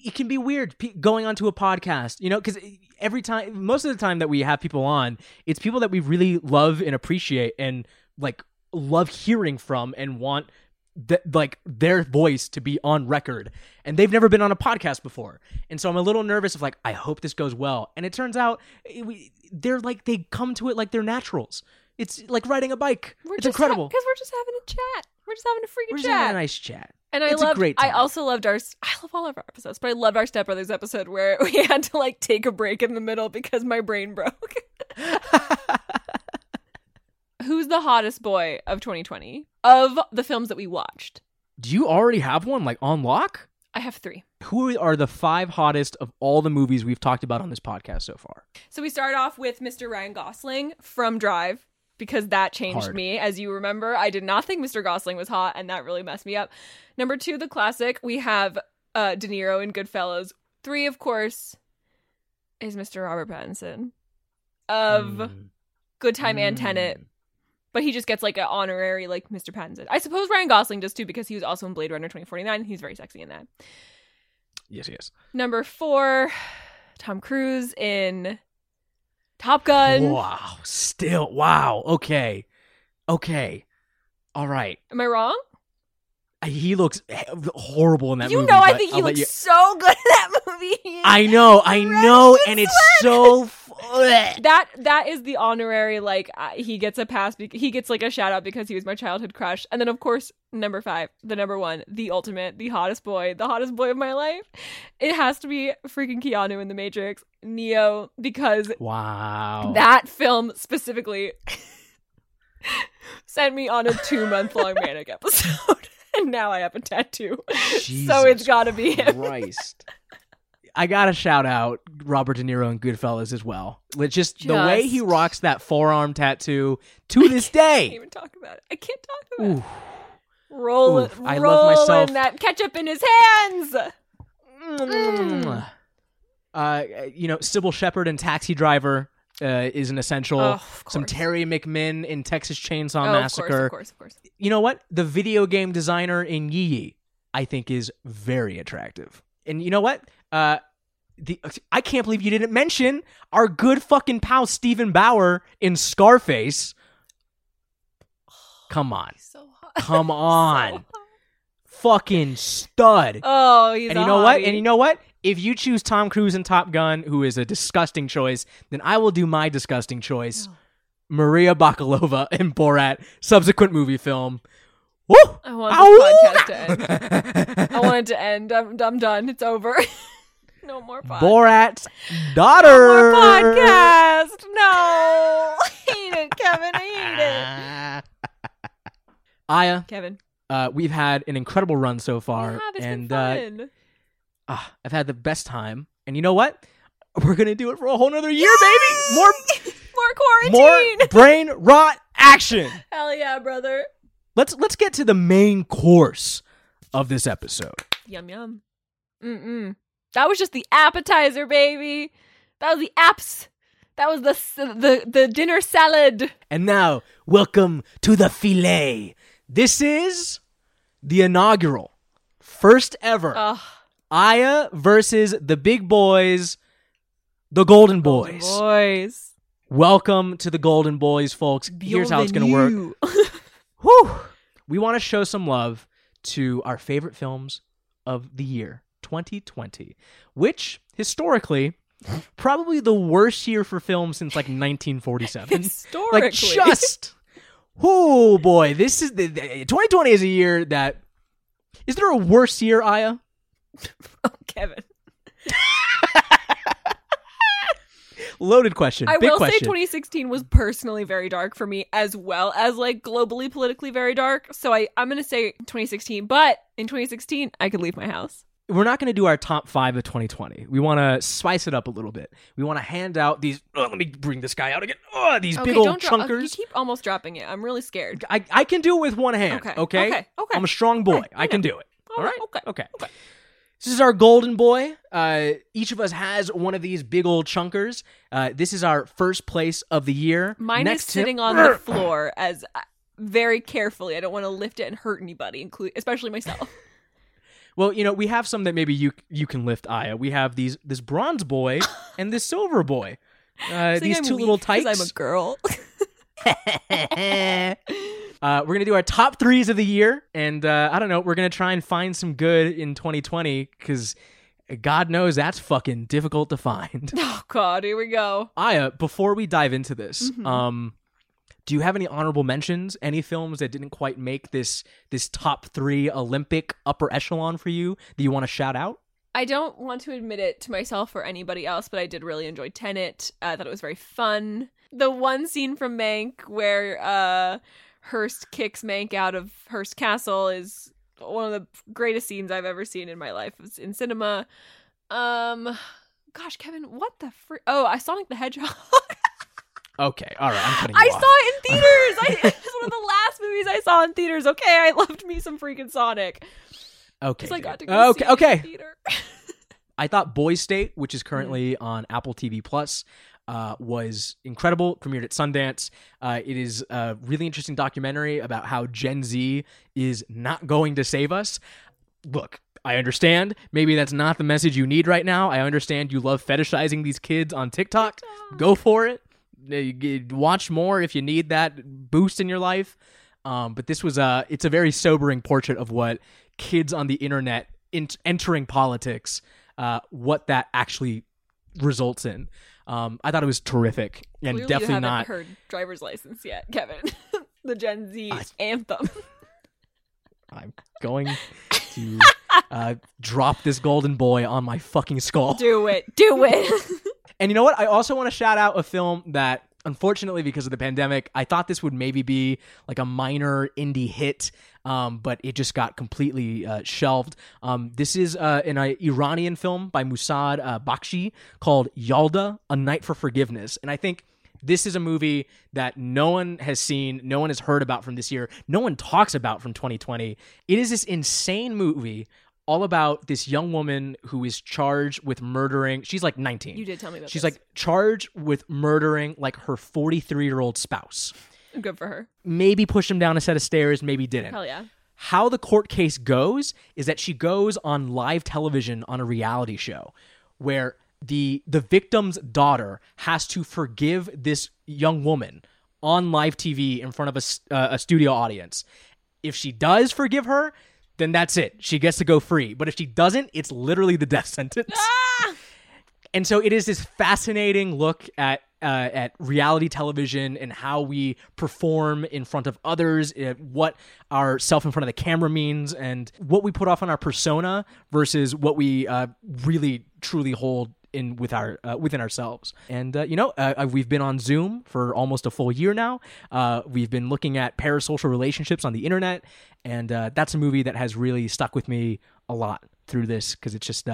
it can be weird pe- going onto a podcast, you know, because every time, most of the time that we have people on, it's people that we really love and appreciate and like love hearing from and want th- like their voice to be on record and they've never been on a podcast before and so i'm a little nervous of like i hope this goes well and it turns out eh, we, they're like they come to it like they're naturals it's like riding a bike
We're
it's incredible
because we're just having a chat. We're just having a freaking
we're just
chat.
having a nice chat
and I
it's
loved. I also loved our. I love all of our episodes, but I loved our Step Brothers episode where *laughs* we had to like take a break in the middle because my brain broke. *laughs* *laughs* Who's the hottest boy of 2020 of the films that we watched?
do you already have one like on lock
I have three.
who are the five hottest of all the movies we've talked about on this podcast so far
So we start off with Mr. Ryan Gosling from Drive because that changed
Hard.
me. As you remember, I did not think Mr. Gosling was hot, and that really messed me up. Number two, the classic. We have uh, De Niro in Goodfellas. Three, of course, is Mr. Robert Pattinson of
Mm.
Good Time and Tenet,
Mm.
But he just gets like an honorary like Mr. Pattinson. I suppose Ryan Gosling does too because he was also in Blade Runner 2049. He's very sexy in that.
yes yes
Number four, Tom Cruise in Top Gun.
Wow. Still. Wow. Okay. Okay. All right.
Am I wrong?
Uh, he looks horrible in that movie.
you
movie.
know, I think he
I'll
looks
you-
so good in that movie.
I know. I know, and it's so.
That that is the honorary like uh, he gets a pass. Be- he gets like a shout out because he was my childhood crush. And then of course number five, the number one, the ultimate, the hottest boy, the hottest boy of my life. It has to be freaking Keanu in the Matrix, Neo, because
Wow.
that film specifically *laughs* sent me on a two month long *laughs* manic episode. *laughs* and now I have a tattoo. so it's gotta be him.
Christ. I gotta shout out Robert De Niro and Goodfellas as well. Like, Just, the way he rocks that forearm tattoo to this day.
I can't even talk about it. I can't talk about
Ooh.
it. Roll
I
rolling
love myself.
that ketchup in his hands.
Mm. Uh, you know, Cybill Shepherd and Taxi Driver. uh, is an essential.
Oh,
Some. Teri McMinn in Texas Chainsaw
oh,
Massacre.
Of course, of course, of course.
You know what? The video game designer in Yi Yi, I think, is very attractive. And you know what? Uh, the I can't believe you didn't mention our good fucking pal Steven Bauer in Scarface. Come on,
so *laughs*
come
So
on,
hot.
fucking stud.
Oh, he's
and you know what? And you know what? If you choose Tom Cruise in Top Gun, who is a disgusting choice, then I will do my disgusting choice. Maria Bakalova *laughs* in Borat, subsequent movie film. Woo!
I want
Ow!
this podcast to end. *laughs* I want it to end. I'm, I'm done. It's over. No more podcast.
Borat's
No
daughter.
more podcast. No. *laughs* I hate it, Kevin. I hate it.
Aya,
Kevin.
uh, we've had an incredible run so far,
yeah, it's
and
been
uh,
fun.
ah, I've had the best time. And you know what? We're gonna do it for a whole nother year, baby. More, *laughs*
more quarantine.
more brain rot action. *laughs*
Hell yeah, brother.
Let's let's get to the main course of this episode.
Yum yum. Mm mm. That was just the appetizer, baby. That was the apps. That was the the the dinner salad.
And now, welcome to the filet. This is the inaugural, first ever
Ugh.
Aya versus the big boys, the Golden Boys.
Boys.
Welcome to the Golden Boys, folks. Here's how it's going to work. Whew. We want to show some love to our favorite films of the year, 2020, which historically probably the worst year for films since like 1947.
Historically.
like just oh boy this is the, the 2020 is a year that is there a worse year aya *laughs*
Oh, Kevin.
loaded question
I
big
will say 2016 was personally very dark for me as well as like globally politically very dark. So I I'm going to say 2016, but in 2016 I could leave my house.
We're not going to do our top five of 2020 we want to spice it up a little bit we want to hand out these oh, let me bring this guy out again oh, these
Okay,
big old
don't drop. You
chunkers
keep almost dropping it. I'm really scared.
I, I can do it with one hand
Okay,
okay
okay, okay.
i'm a strong boy i can do it
All
all
right,
right
okay,
okay
okay.
This is our golden boy. Uh, each of us has one of these big old chunkers. Uh, this is our first place of the year.
Mine
Next
is sitting on the floor as uh, very carefully. I don't want to lift it and hurt anybody, include especially myself. *laughs*
Well, you know, we have some that maybe you you can lift, Aya. We have these this bronze boy *laughs* and this silver boy. Uh, these
I'm
two little tykes.
I'm a girl. *laughs* *laughs*
uh, we're gonna do our top threes of the year, and uh, I don't know. We're gonna try and find some good in 2020 because God knows that's fucking difficult to find.
oh God, here we go.
Aya, before we dive into this,
Mhm.
um, do you have any honorable mentions? Any films that didn't quite make this this top three Olympic upper echelon for you that you want to shout out?
I don't want to admit it to myself or anybody else, but I did really enjoy Tenet. I thought it was very fun. The one scene from Mank where uh, Hearst kicks Mank out of Hearst Castle is one of the greatest scenes I've ever seen in my life. It's in cinema. Um, gosh, Kevin, what the fr- Oh, I Sonic the Hedgehog. *laughs*
Okay, all right, I'm cutting
I
off.
saw it in theaters. I, *laughs* it was one of the last movies I saw in theaters. Okay, I loved me some freaking Sonic.
Okay,
Because I got to go
okay,
see it in
okay.
theater. *laughs*
I thought Boys State, which is currently
Mm-hmm.
on Apple TV Plus, uh, was incredible. Premiered at Sundance. Uh, it is a really interesting documentary about how Gen Z is not going to save us. Look, I understand. Maybe that's not the message you need right now. I understand you love fetishizing these kids on TikTok. Go for it. You Watch more if you need that boost in your life. Um, but this was a it's a very sobering portrait of what kids on the internet in- entering politics, uh, what that actually results in. Um, I thought it was terrific and
Clearly you
definitely
haven't
not.
heard driver's license yet, Kevin. *laughs* the Gen Z
I-
anthem.
I'm going to uh, drop this golden boy on my fucking skull.
Do it. Do it. *laughs*
And you know what? I also want to shout out a film that, unfortunately, because of the pandemic, I thought this would maybe be like a minor indie hit, um, but it just got completely uh, shelved. Um, this is uh, an uh, Iranian film by Massoud uh, Bakhshi called Yalda: A Night for Forgiveness, and I think. This is a movie that no one has seen, no one has heard about from this year, no one talks about from 2020. It is this insane movie all about this young woman who is charged with murdering. She's like 19.
You did tell me about
She's
this.
like charged with murdering like her 43 year old spouse.
good for her.
Maybe pushed him down a set of stairs, maybe didn't.
Hell yeah.
How the court case goes is that she goes on live television on a reality show where the the victim's daughter has to forgive this young woman on live TV in front of a, uh, a studio audience. If she does forgive her, then that's it. She gets to go free. But if she doesn't, it's literally the death *laughs* sentence. And so it is this fascinating look at uh, at reality television and how we perform in front of others, uh, what our self in front of the camera means, and what we put off on our persona versus what we uh, really truly hold in with our uh, within ourselves. And uh, you know, uh, uh, we've been on Zoom for almost a full year now. Uh, we've been looking at parasocial relationships on the internet, and uh, that's a movie that has really stuck with me a lot through this because it's just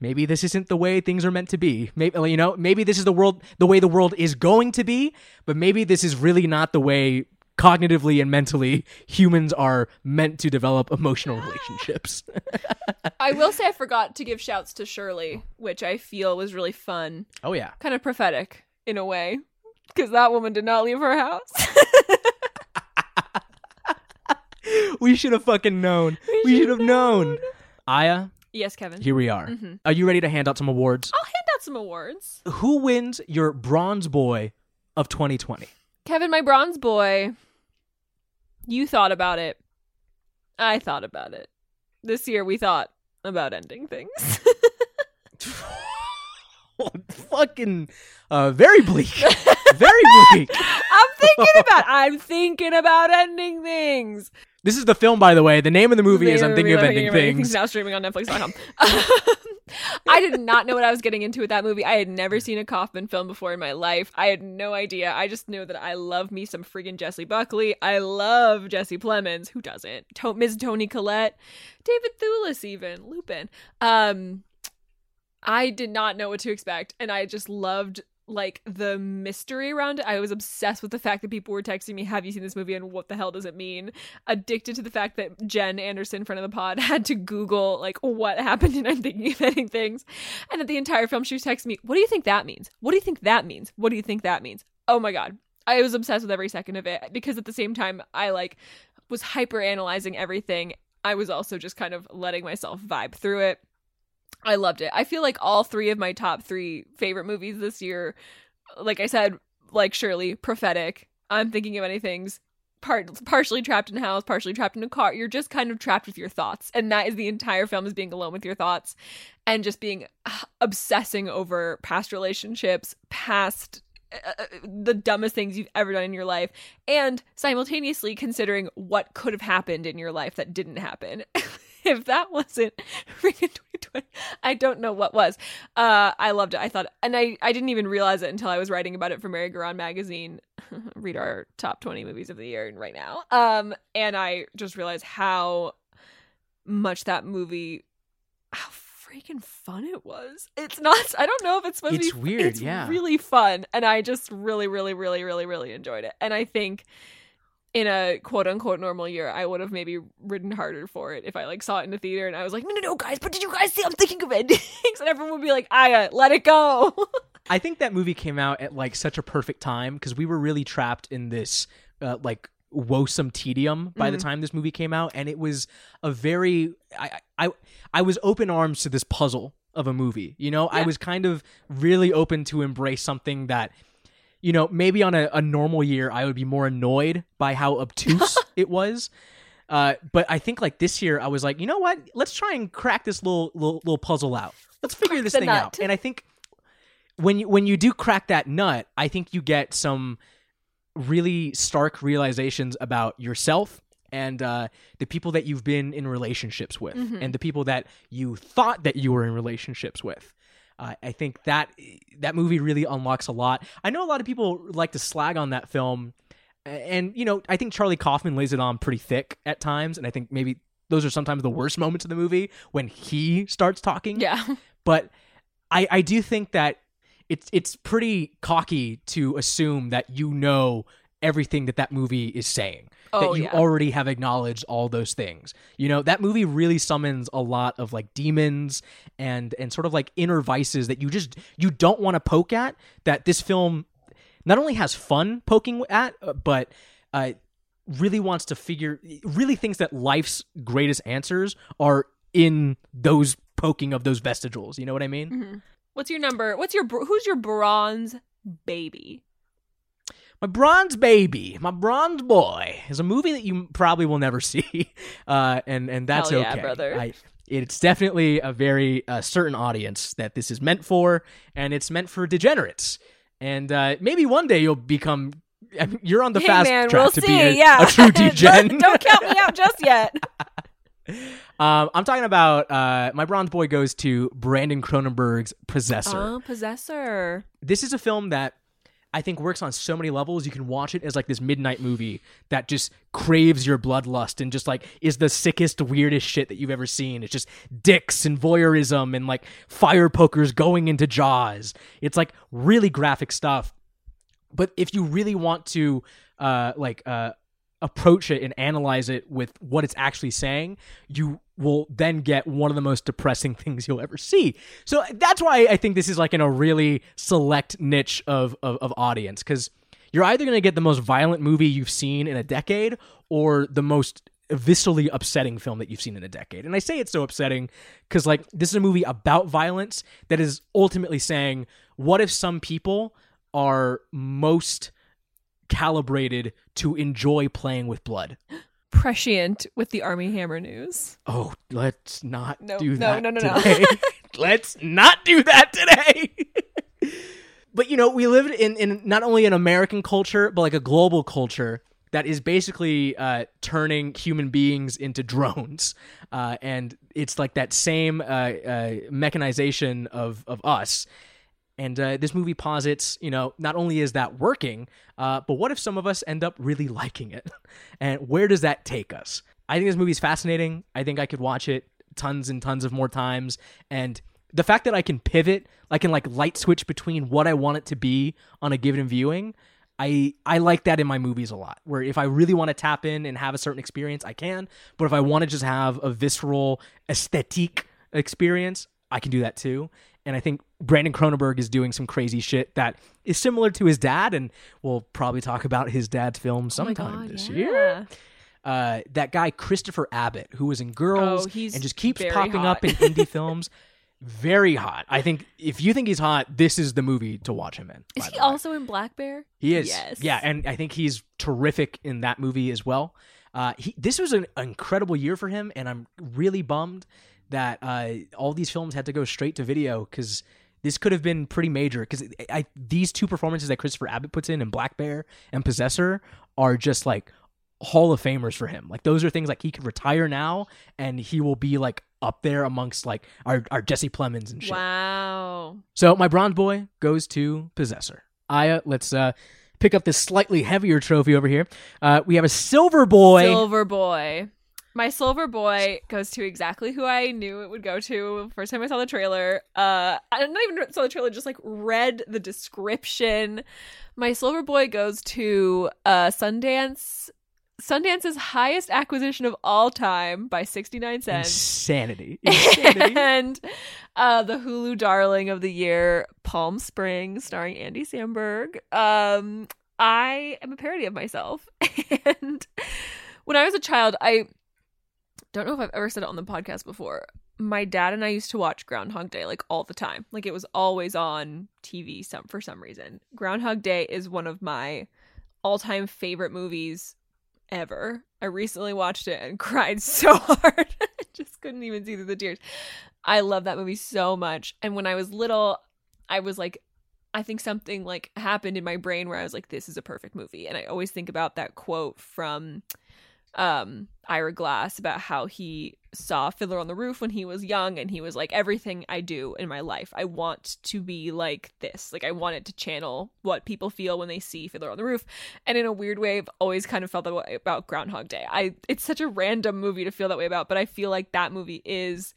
maybe this isn't the way things are meant to be. Maybe you know, maybe this is the world the way the world is going to be, but maybe this is really not the way cognitively and mentally humans are meant to develop emotional relationships. *laughs*
I will say I forgot to give shouts to Shirley, which I feel was really fun.
oh yeah.
Kind of prophetic in a way. Because that woman did not leave her house. *laughs*
We should have fucking known. We, should have known. Aya,
yes, Kevin.
here we are.
Mm-hmm.
Are you ready to hand out some awards?
I'll hand out some awards.
Who wins your bronze boy of 2020?
Kevin, my bronze boy, you thought about it. I thought about it. This year we thought about ending things. *laughs*
fucking uh very bleak. very bleak. *laughs*
I'm thinking about I'm thinking about ending things.
This is the film, by the way. The name of the movie is I'm thinking of ending things.
is now streaming on Netflix.com. *laughs* *laughs* I did not know what I was getting into with that movie. I had never seen a Kaufman film before in my life. I had no idea. I just knew that I love me some friggin' Jessie Buckley. I love Jesse Plemons. Who doesn't? To- Ms. Toni Collette, David Thewlis, even Lupin. Um, I did not know what to expect, and I just loved like the mystery around it. I was obsessed with the fact that people were texting me, "Have you seen this movie?" and what the hell does it mean? Addicted to the fact that Jen Anderson, friend of the pod, *laughs* had to Google like what happened, and I'm thinking of ending things. And that the entire film, she was texting me, "What do you think that means? What do you think that means? What do you think that means?" Oh my god, I was obsessed with every second of it because at the same time, I like was hyper analyzing everything. I was also just kind of letting myself vibe through it. I loved it. I feel like all three of my top three favorite movies this year, like I said, like Shirley, prophetic. I'm thinking of ending things part partially trapped in a house, partially trapped in a car. You're just kind of trapped with your thoughts, and that is the entire film is being alone with your thoughts, and just being uh, obsessing over past relationships, past uh, the dumbest things you've ever done in your life, and simultaneously considering what could have happened in your life that didn't happen. *laughs* *laughs* if that wasn't *laughs* freaking 2020, I don't know what was. Uh, I loved it. I thought, and I, I didn't even realize it until I was writing about it for Merry-Go-Round magazine. *laughs* Read our top 20 movies of the year right now. Um, and I just realized how much that movie, how freaking fun it was. It's not, I don't know if it's supposed
It's
to be
weird,
It's
yeah.
really fun. And I just really, really, really, really, really enjoyed it. And I think in a quote unquote normal year, I would have maybe ridden harder for it if I like saw it in the theater and I was like, no, no, no, guys, but did you guys see? I'm thinking of endings, *laughs* and everyone would be like, Aya, let it go. *laughs*
I think that movie came out at like such a perfect time because we were really trapped in this uh, like woesome tedium by the time this movie came out, and it was a very I I I was open arms to this puzzle of a movie. You know, I was kind of really open to embrace something that. You know, maybe on a, a normal year, I would be more annoyed by how obtuse *laughs* it was. Uh, but I think like this year, I was like, you know what? Let's try and crack this little little, little puzzle out. Let's figure this thing
nut.
out. And I think when you when you do crack that nut, I think you get some really stark realizations about yourself and uh, the people that you've been in relationships with,
Mhm.
and the people that you thought that you were in relationships with. Uh, I think that that movie really unlocks a lot. I know a lot of people like to slag on that film, and you know I think Charlie Kaufman lays it on pretty thick at times, and I think maybe those are sometimes the worst moments of the movie when he starts talking
yeah. *laughs*
but I I do think that it's it's pretty cocky to assume that you know everything that that movie is saying.
Oh,
that you
yeah.
already have acknowledged all those things. You know, that movie really summons a lot of like demons and and sort of like inner vices that you just you don't want to poke at that this film not only has fun poking at uh, but uh really wants to figure really thinks that life's greatest answers are in those poking of those vestigals. You know what I mean?
Mhm. What's your number? What's your who's your bronze baby?
My Bronze Baby, My Bronze Boy is a movie that you probably will never *laughs* see. Uh, and, and that's
Hell yeah,
okay.
brother.
I, it's definitely a very uh, certain audience that this is meant for, and it's meant for degenerates. And uh, maybe one day you'll become. I mean, you're on the
hey
fast
man,
track
we'll
to
see.
be a,
yeah,
a true *laughs* degen.
Don't count me out just yet. *laughs*
um, I'm talking about uh, my bronze boy goes to Brandon Cronenberg's Possessor.
Oh, possessor.
this is a film that I think works on so many levels. You can watch it as like this midnight movie that just craves your bloodlust and just like is the sickest, weirdest shit that you've ever seen. It's just dicks and voyeurism and like fire pokers going into jaws. It's like really graphic stuff. But if you really want to uh like uh approach it and analyze it with what it's actually saying, you will then get one of the most depressing *laughs* things you'll ever see. So that's why I think this is like in a really select niche of of, of audience because you're either going to get the most violent movie you've seen in a decade or the most viscerally upsetting film that you've seen in a decade. And I say it's so upsetting because like this is a movie about violence that is ultimately saying what if some people are most calibrated to enjoy playing with blood.
Prescient with the Armie Hammer news.
Oh, let's not
No,
do
no,
that
no, no, no.
today. *laughs* let's not do that today. *laughs* but you know, we live in in not only an American culture, but like a global culture that is basically uh, turning human beings into drones, uh, and it's like that same uh, uh, mechanization of of us. And uh, this movie posits, you know, not only is that working, uh, but what if some of us end up really liking it? *laughs* and where does that take us? I think this movie is fascinating. I think I could watch it tons and tons of more times. And the fact that I can pivot, I can like light switch between what I want it to be on a given viewing. I I like that in my movies a lot. Where if I really want to tap in and have a certain experience, I can. But if I want to just have a visceral aesthetic experience, I can do that too. And I think Brandon Cronenberg is doing some crazy shit that is similar to his dad, and we'll probably talk about his dad's film
Oh
sometime
God,
this
yeah.
year. Uh, that guy Christopher Abbott, who was in Girls
Oh,
and just keeps popping up in indie *laughs* films, very hot. I think if you think he's hot, this is the movie to watch him in.
Is he also in Black Bear?
He is.
Yes.
Yeah, and I think he's terrific in that movie as well. Uh, he, this was an incredible year for him, and I'm really bummed that uh, all these films had to go straight to video because this could have been pretty major. Because I, these two performances that Christopher Abbott puts in in Black Bear and Possessor are just like Hall of Famers for him. Like those are things like he could retire now, and he will be like up there amongst like our our Jesse Plemons and shit.
Wow.
So my bronze boy goes to Possessor. Aya, let's uh, pick up this slightly heavier trophy over here. Uh, we have a silver boy.
Silver Boy. My Silver Boy goes to exactly who I knew it would go to. First time I saw the trailer, uh, I not even saw the trailer, just like read the description. My Silver Boy goes to uh, Sundance. Sundance's highest acquisition of all time by 69 cents.
Insanity. *laughs* Insanity.
and uh, the Hulu darling of the year, Palm Springs, starring Andy Samberg. Um, I am a parody of myself. *laughs* and when I was a child, I don't know if I've ever said it on the podcast before. My dad and I used to watch Groundhog Day like all the time. Like it was always on TV some for some reason. Groundhog Day is one of my all-time favorite movies ever. I recently watched it and *laughs* cried so hard. *laughs* I just couldn't even see through the tears. I love that movie so much. And when I was little, I was like, I think something like happened in my brain where I was like, this is a perfect movie. And I always think about that quote from um Ira Glass about how he saw Fiddler on the Roof when he was young and he was like everything I do in my life I want to be like this. Like I want it to channel what people feel when they see Fiddler on the Roof. And in a weird way I've always kind of felt that way about Groundhog Day. I it's such a random movie to feel that way about but I feel like that movie is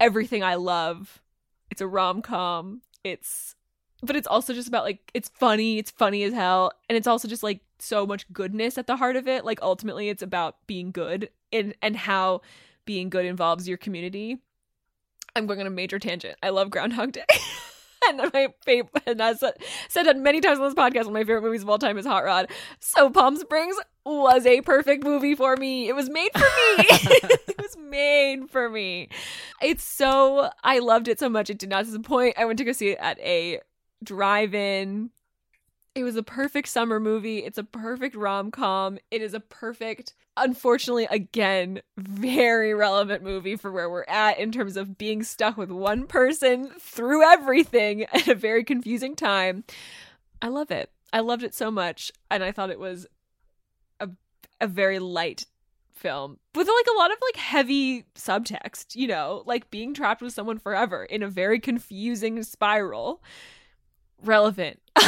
everything I love. It's a rom-com. It's but it's also just about like it's funny. It's funny as hell. And it's also just like so much goodness at the heart of it. Like ultimately it's about being good and and how being good involves your community. I'm going on a major tangent. I love Groundhog Day. *laughs* and my favorite, and I said, said that many times on this podcast, one of my favorite movies of all time is Hot Rod. So Palm Springs was a perfect movie for me. It was made for me. *laughs* *laughs* it was made for me. It's so, I loved it so much. It did not disappoint. I went to go see it at a drive in. It was a perfect summer movie. It's a perfect rom com. It is a perfect, unfortunately, again, very relevant movie for where we're at in terms of being stuck with one person through everything at a very confusing time. I love it. I loved it so much. And I thought it was a, a very light film with like a lot of like heavy subtext, you know, like being trapped with someone forever in a very confusing spiral relevant. *laughs*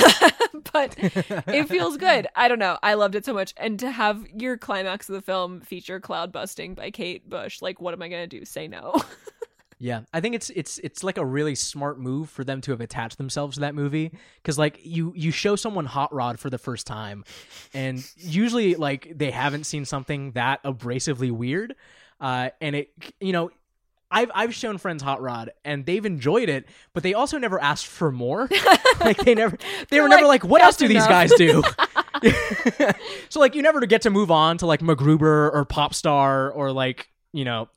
But it feels good. I don't know. I loved it so much. And to have your climax of the film feature Cloudbusting by kate bush like what am i gonna do? Say no. *laughs*
Yeah, I think it's it's it's like a really smart move for them to have attached themselves to that movie. Because like you you show someone Hot Rod for the first time, and usually like they haven't seen something that abrasively weird, uh, and it you know I've I've shown friends Hot Rod and they've enjoyed it, but they also never asked for more. *laughs* like they never they
They're
were never
like,
like, what else
"That's
do these guys do? *laughs* *laughs* so like you never get to move on to like MacGruber or Popstar or like you know.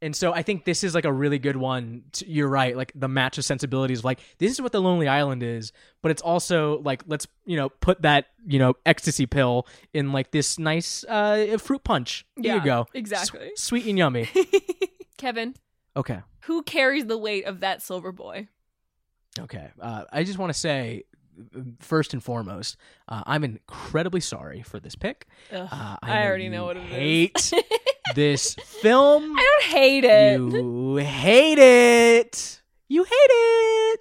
And so I think this is like a really good one. To, you're right, like the match of sensibilities. of, Like this is what the Lonely Island is, but it's also like let's you know put that you know ecstasy pill in like this nice uh fruit punch. There
Yeah,
you go,
exactly.
S- sweet and yummy.
kevin
Okay.
who carries the weight of that silver boy
Okay. Uh, I just want to say, first and foremost, uh, I'm incredibly sorry for this pick.
Ugh,
Uh,
I,
know
already know what it is.
hate *laughs* this film.
I don't hate it.
You hate it. You hate it.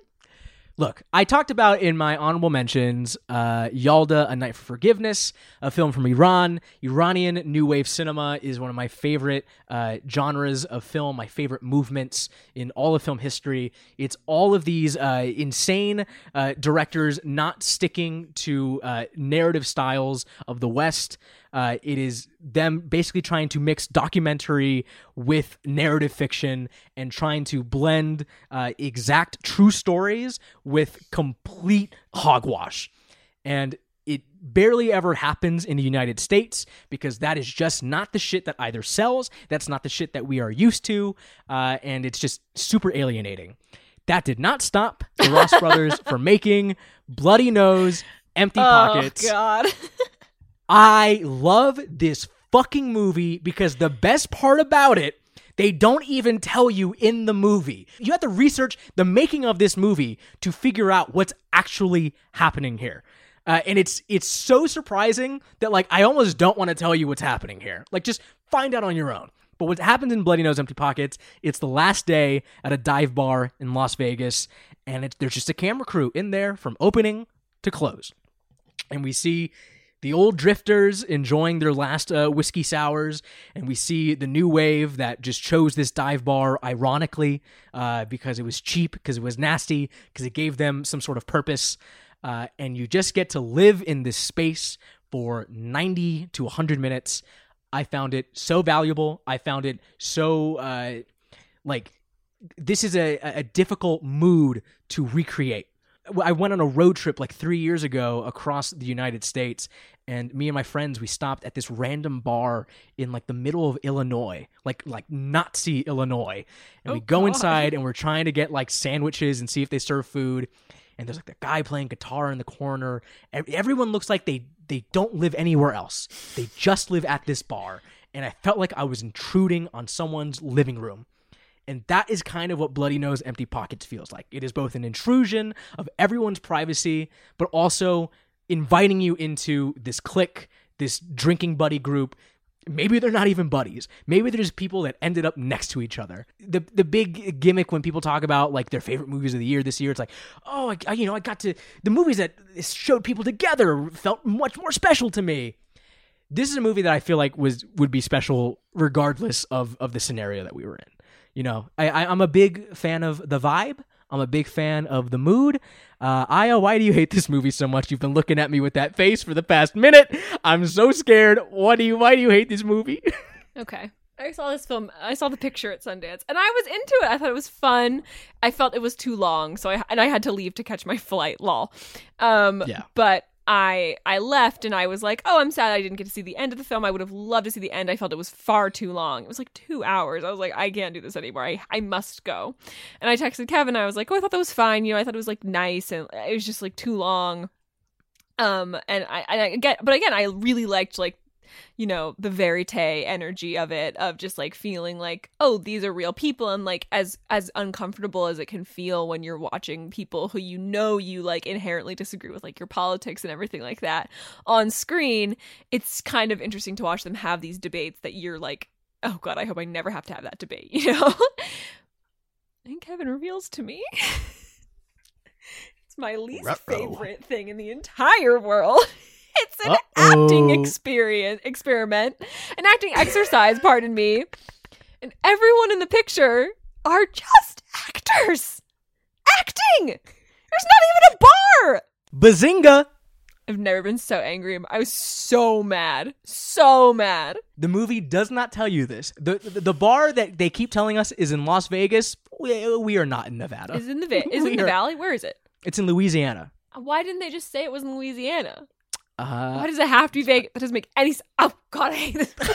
Look, I talked about in my honorable mentions uh, Yalda, A Night for Forgiveness, a film from Iran. Iranian New Wave cinema is one of my favorite uh, genres of film, my favorite movements in all of film history. It's all of these uh, insane uh, directors not sticking to uh, narrative styles of the West. Uh, it is them basically trying to mix documentary with narrative fiction and trying to blend uh, exact true stories with complete hogwash. And it barely ever happens in the United States because that is just not the shit that either sells, that's not the shit that we are used to, uh, and it's just super alienating. That did not stop the Ross *laughs* brothers from making Bloody Nose, Empty Pockets.
Oh God. *laughs*
I love this fucking movie because the best part about it, they don't even tell you in the movie. You have to research the making of this movie to figure out what's actually happening here. Uh, and it's it's so surprising that like I almost don't want to tell you what's happening here. Like just find out on your own. But what happens in Bloody Nose Empty Pockets, it's the last day at a dive bar in Las Vegas, and there's just a camera crew in there from opening to close and we see the old drifters enjoying their last uh, whiskey sours, and we see the new wave that just chose this dive bar ironically uh, because it was cheap, because it was nasty, because it gave them some sort of purpose, uh, and you just get to live in this space for 90 to 100 minutes. I found it so valuable. I found it so uh, like this is a, a difficult mood to recreate. I went on a road trip like three years ago across the United States, and me and my friends we stopped at this random bar in like the middle of Illinois, like like Nazi Illinois, and we
Oh,
go
God.
inside and we're trying to get like sandwiches and see if they serve food. And there's like the guy playing guitar in the corner. Everyone looks like they they don't live anywhere else. They just live at this bar, and I felt like I was intruding on someone's living room. And that is kind of what Bloody Nose Empty Pockets feels like. It is both an intrusion of everyone's privacy, but also inviting you into this clique, this drinking buddy group. Maybe they're not even buddies. Maybe they're just people that ended up next to each other. The the big gimmick when people talk about like their favorite movies of the year this year, it's like, oh, I, you know, I got to the movies that showed people together felt much more special to me this is a movie that I feel like was would be special regardless of of the scenario that we were in. You know, I, I I'm a big fan of the vibe I'm a big fan of the mood. Uh, Aya, why do you hate this movie so much? You've been looking at me with that face for the past minute. I'm so scared. What do you? Why do you hate this movie? *laughs*
Okay. I saw this film. I saw the picture at Sundance, and I was into it. I thought it was fun. I felt it was too long, so I and I had to leave to catch my flight. Lol. Um,
Yeah.
But I I left, and I was like, oh, I'm sad I didn't get to see the end of the film. I would have loved to see the end. I felt it was far too long. It was like two hours. I was like, I can't do this anymore. I I must go. And I texted Kevin. I was like, oh, I thought that was fine. You know, I thought it was like nice, and it was just like too long. Um, and I and I get, but again, I really liked like you know the verite energy of it of just like feeling like oh these are real people and like as as uncomfortable as it can feel when you're watching people who you know you like inherently disagree with like your politics and everything like that on screen it's kind of interesting to watch them have these debates that you're like oh god i hope i never have to have that debate *laughs* you know? And kevin reveals to me. *laughs* It's my least
Ruh-roh.
favorite thing in the entire world *laughs* *laughs* it's an acting
Uh-oh.
experience experiment an acting exercise pardon me and everyone in the picture are just actors acting there's not even a bar
Bazinga!
i've never been so angry i was so mad so mad
The movie does not tell you this. The, the the bar that they keep telling us is in Las Vegas. We, we are not in Nevada.
is it in the va- is it *laughs* in the
are-
valley where is it
It's in Louisiana.
why didn't they just say it was in louisiana
Uh,
why does it have to be Vegas? That doesn't make any sense. Oh God, I hate this. *laughs*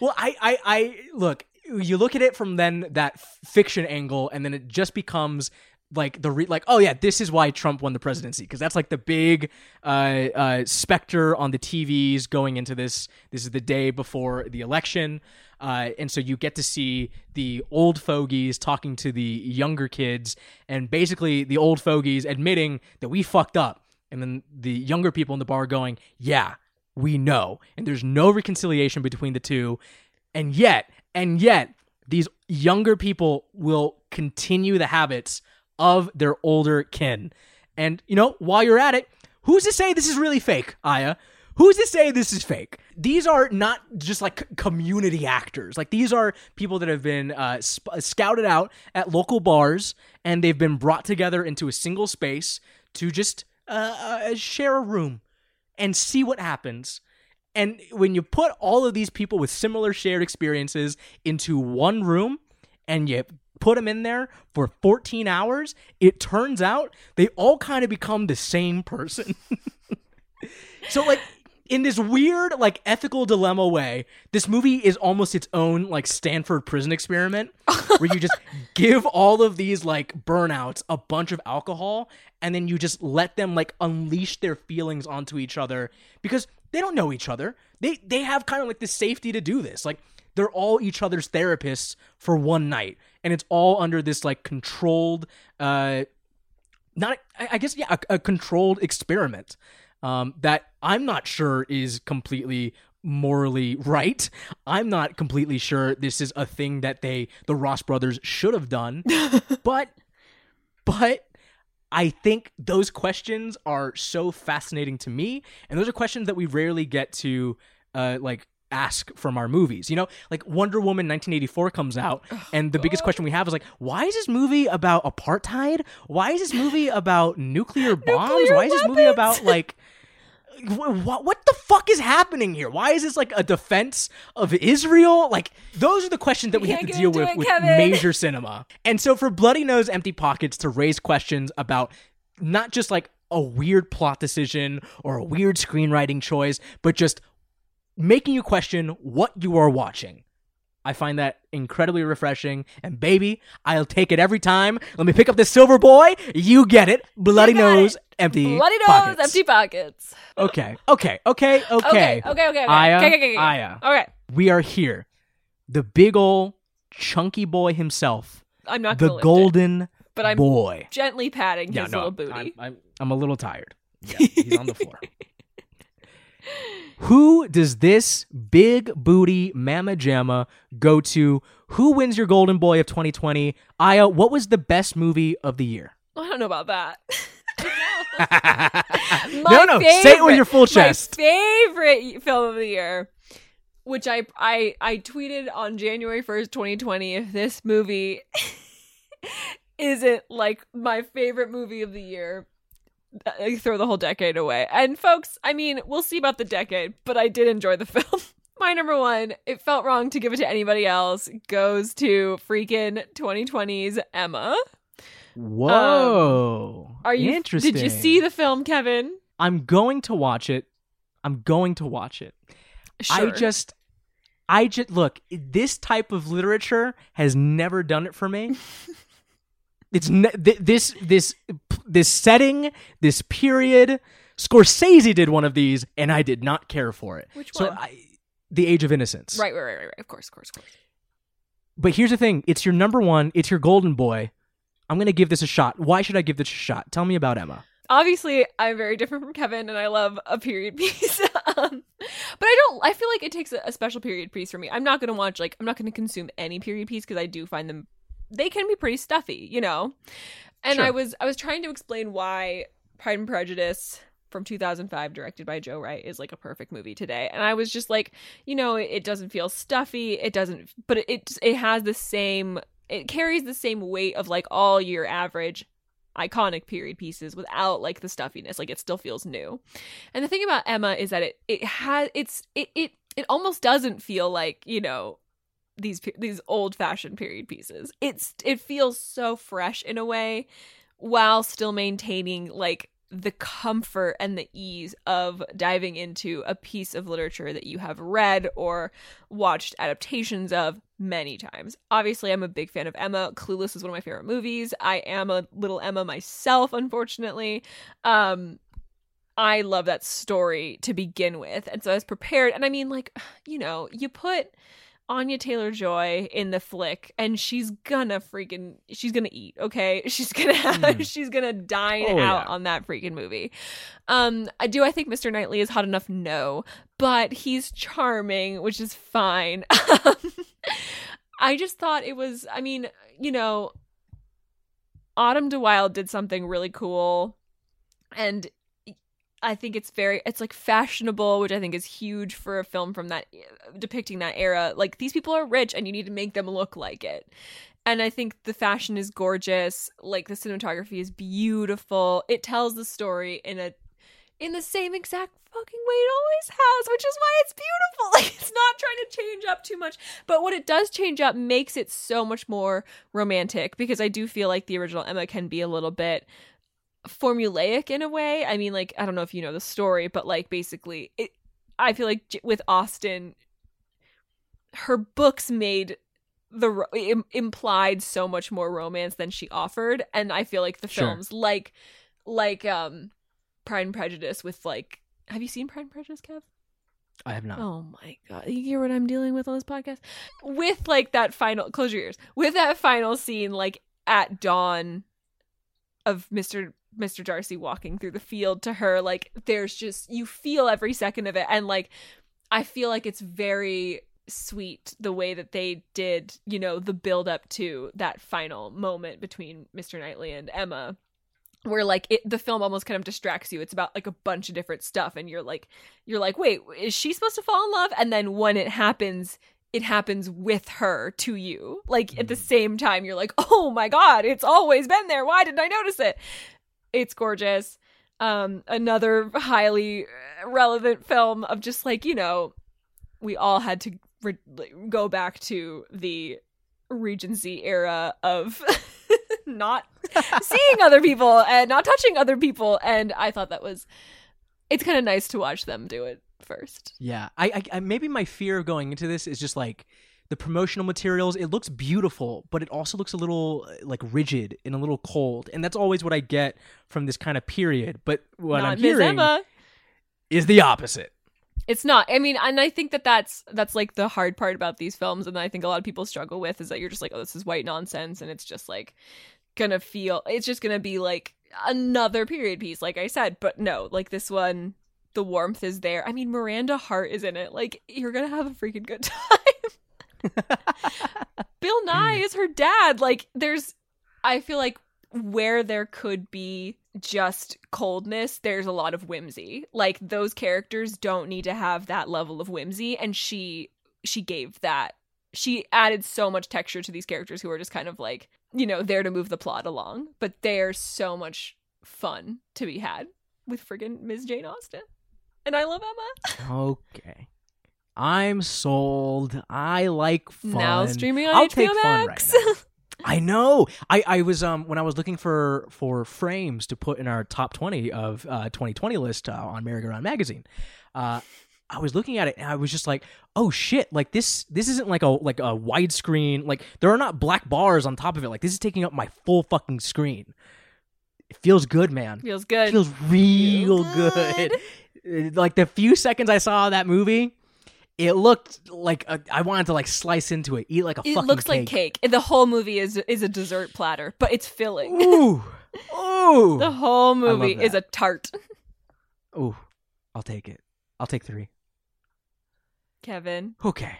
Well, I, I, I look. You look at it from then that f- fiction angle, and then it just becomes like the re- like. Oh yeah, this is why Trump won the presidency because that's like the big uh, uh, specter on the TVs going into this. This is the day before the election, uh, and so you get to see the old fogies talking to the younger kids, and basically the old fogies admitting that we fucked up, and then the younger people in the bar going, "Yeah." we know and there's no reconciliation between the two and yet and yet these younger people will continue the habits of their older kin. And you know while you're at it who's to say this is really fake aya? Who's to say this is fake? These are not just like community actors. Like these are people that have been uh, sp- scouted out at local bars and they've been brought together into a single space to just uh, uh, share a room and see what happens. And when you put all of these people with similar shared experiences into one room and you put them in there for 14 hours, it turns out they all kind of become the same person. *laughs* so, like, in this weird, like, ethical dilemma way, this movie is almost its own, like, Stanford prison experiment *laughs* where you just give all of these, like, burnouts a bunch of alcohol and then you just let them, like, unleash their feelings onto each other because they don't know each other. They, they have kind of like the safety to do this. Like, they're all each other's therapists for one night and it's all under this, like, controlled, uh, not I I guess yeah a, a controlled experiment um, that I'm not sure is completely morally right. I'm not completely sure this is a thing that they the Ross brothers should have done, *laughs* but but I think those questions are so fascinating to me, and those are questions that we rarely get to uh, like ask from our movies. You know, like Wonder Woman 1984 comes out, and the biggest question we have is like, why is this movie about apartheid? Why is this movie about nuclear *laughs* bombs?
Nuclear
why is this movie about like what what the fuck is happening here? Why is this like a defense of Israel? Like those are the questions that we have to deal with
it,
with
Kevin.
major cinema. And so for Bloody Nose Empty Pockets to raise questions about not just like a weird plot decision or a weird screenwriting choice, but just making you question what you are watching. I find that incredibly refreshing. And baby, I'll take it every time. Let me pick up this silver boy. You get it. Bloody nose,
it.
empty
Bloody nose,
pockets.
empty pockets.
Okay, okay, okay, okay.
Okay, okay, okay, okay.
Aya,
okay, okay, okay.
Aya.
Okay,
We are here. The big ol' chunky boy himself.
I'm not
The
gonna it,
golden
but I'm
boy.
gently patting his little booty.
I'm, I'm, I'm a little tired. Yeah, he's on the floor. *laughs* Who does this big booty mama jamma go to? Who wins your golden boy of 2020? Aya, what was the best movie of the year?
I don't know about that. *laughs* *laughs*
no, no, say it with your full chest.
My favorite film of the year, which I I I tweeted on January first, twenty twenty. If this movie *laughs* isn't like my favorite movie of the year. Uh, I throw the whole decade away. And folks, I mean, we'll see about the decade, but I did enjoy the *laughs* film. My number one, it felt wrong to give it to anybody else, goes to freaking 2020's Emma.
Whoa.
Um, are you
interesting?
Did you see the film, Kevin?
I'm going to watch it. I'm going to watch it. I just I just look, this type of literature has never done it for me. *laughs* it's ne- th- this this this setting, this period. Scorsese did one of these and I did not care for it.
Which
So
one?
I The Age of Innocence.
Right, right, right, right. Of course, of course, of course.
But here's the thing, it's your number 1, it's your golden boy. I'm going to give this a shot. Why should I give this a shot? Tell me about Emma.
obviously i'm very different from kevin and i love a period *laughs* piece um, but i don't i feel like it takes a, a special period piece for me i'm not gonna watch like i'm not gonna consume any period piece because i do find them they can be pretty stuffy you know? And
Sure.
i was i was trying to explain why pride and prejudice from 2005 directed by joe wright is like a perfect movie today. And i was just like you know it, doesn't feel stuffy. It doesn't but it, it it has the same it carries the same weight of like all your average iconic period pieces without like the stuffiness. Like it still feels new. And the thing about emma is that it it has it's it it, it almost doesn't feel like you know these these old fashioned period pieces it's it feels so fresh in a way while still maintaining like the comfort and the ease of diving into a piece of literature that you have read or watched adaptations of many times. Obviously, I'm a big fan of Emma. Clueless is one of my favorite movies. I am a little Emma myself, unfortunately. Um I love that story to begin with. And so I was prepared. And I mean, like, *sighs* you know, you put Anya Taylor Joy in the flick, and she's gonna freaking she's gonna eat, okay? *laughs* She's gonna have,
Mhm.
she's gonna dine
Oh,
out
yeah.
on that freaking movie. Um, I do I think Mr. Knightley is hot enough? No. But he's charming, which is fine. *laughs* I just thought it was I mean, you know, Autumn de Wilde did something really cool and I think it's very it's like fashionable, which I think is huge for a film from that depicting that era. Like these people are rich and you need to make them look like it. And I think the fashion is gorgeous, like the cinematography is beautiful. It tells the story in a in the same exact fucking way it always has, which is why it's beautiful. *laughs* Like it's not trying to change up too much, but what it does change up makes it so much more romantic because I do feel like the original Emma can be a little bit formulaic in a way. I mean, like I don't know if you know the story, but like basically, it. I feel like j- with Austen, her books made the ro- Im- implied so much more romance than she offered, and I feel like the
Sure.
films, like like um, Pride and Prejudice, with like. Have you seen Pride and Prejudice, Kev?
I have not.
Oh my god. You hear what I'm dealing with on this podcast? With like that final close your ears. With that final scene like at dawn of Mr. Mr. Darcy walking through the field to her like there's just you feel every second of it and like I feel like it's very sweet the way that they did, you know, the build up to that final moment between Mr. Knightley and Emma where like it, the film almost kind of distracts you. It's about like a bunch of different stuff and you're like you're like, "Wait, is she supposed to fall in love?" And then when it happens, it happens with her to you. Like at the mm. same time you're like, "Oh my god, it's always been there. Why didn't I notice it?" It's gorgeous. Um another highly relevant film of just like, you know, we all had to re- go back to the Regency era of *laughs* not seeing other people and not touching other people and I thought that was it's kind of nice to watch them do it first.
Yeah, I, I, I maybe my fear of going into this is just like the promotional materials. It looks beautiful, but it also looks a little uh, like rigid and a little cold, and that's always what I get from this kind of period. But what
not
I'm
Ms.
hearing
Emma.
is the opposite.
It's not. I mean, and I think that that's that's like the hard part about these films, and I think a lot of people struggle with is that you're just like, oh, this is white nonsense, and it's just like gonna feel. It's just gonna be like another period piece, like I said. But no, like this one, the warmth is there. I mean, Miranda Hart is in it. Like you're gonna have a freaking good *laughs* time. *laughs* Bill Nighy hmm. is her dad. Like there's, I feel like where there could be just coldness, there's a lot of whimsy. Like those characters don't need to have that level of whimsy, and she she gave that. She added so much texture to these characters who are just kind of like you know, there to move the plot along, but they're so much fun to be had with friggin' Ms. Jane Austen. And I love Emma. *laughs*
Okay. I'm sold. I like fun.
Now streaming on
I'll
HBO
take fun
Max.
right now. *laughs* I know. I, I was um when I was looking for for frames to put in our top twenty of uh 2020 list uh, on Merry-Go-Round magazine. Uh, I was looking at it and I was just like, oh shit! Like this this isn't like a like a widescreen. Like there are not black bars on top of it. Like this is taking up my full fucking screen. It feels good, man.
Feels good.
It feels real
Feel
good. Uh, Like the few seconds I saw that movie, it looked like a, I wanted to like slice into it, eat like a
it
fucking
looks
cake.
like cake. The whole movie is is a dessert platter, but it's filling.
Ooh, *laughs* ooh,
the whole movie is a tart.
ooh. I'll take it. I'll take three.
Kevin,
Okay.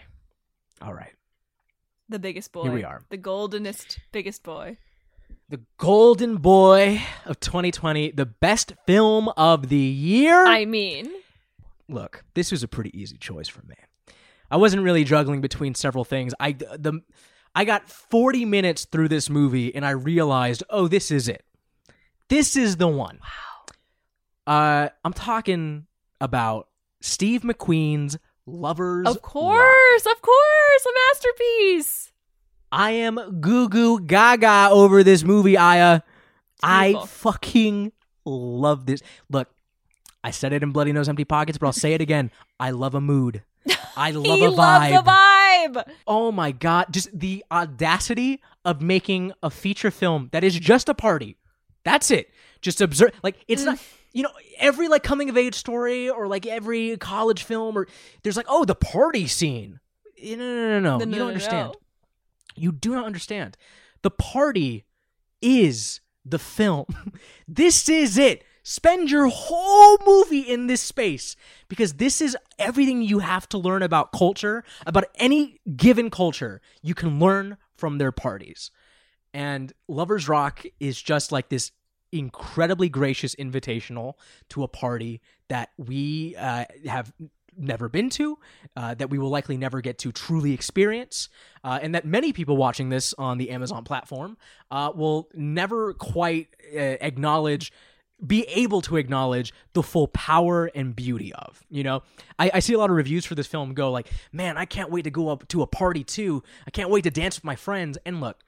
All right.
the biggest boy.
Here we are.
The goldenest biggest boy.
The Golden Boy of 2020, the best film of the year.
I mean,
look, this was a pretty easy choice for me. I wasn't really juggling between several things. I the I got 40 minutes through this movie and I realized, "Oh, this is it. This is the one." Wow. Uh I'm talking about Steve McQueen's Lovers
of
Rock.
course, of course, a masterpiece.
I am goo goo gaga over this movie, Aya. I fucking love this. Look, I said it in Bloody Nose Empty Pockets, but I'll say it again. I love a mood. I *laughs* love a vibe.
the vibe.
Oh my god, just the audacity of making a feature film that is just a party. That's it. Just observe like it's not mm. you know, every like coming of age story or like every college film or there's like, oh, the party scene. Eh, no, no, no, no.
No,
you don't understand.
no.
You do not understand. The party is the film. *laughs* this is it. Spend your whole movie in this space because this is everything you have to learn about culture, about any given culture. You can learn from their parties. And Lovers Rock is just like this incredibly gracious invitational to a party that we uh, have never been to, uh, that we will likely never get to truly experience, uh, and that many people watching this on the Amazon platform uh, will never quite uh, acknowledge. Be able to acknowledge the full power and beauty of. You know, I, I see a lot of reviews for this film go like, "Man, I can't wait to go up to a party too. I can't wait to dance with my friends." And look,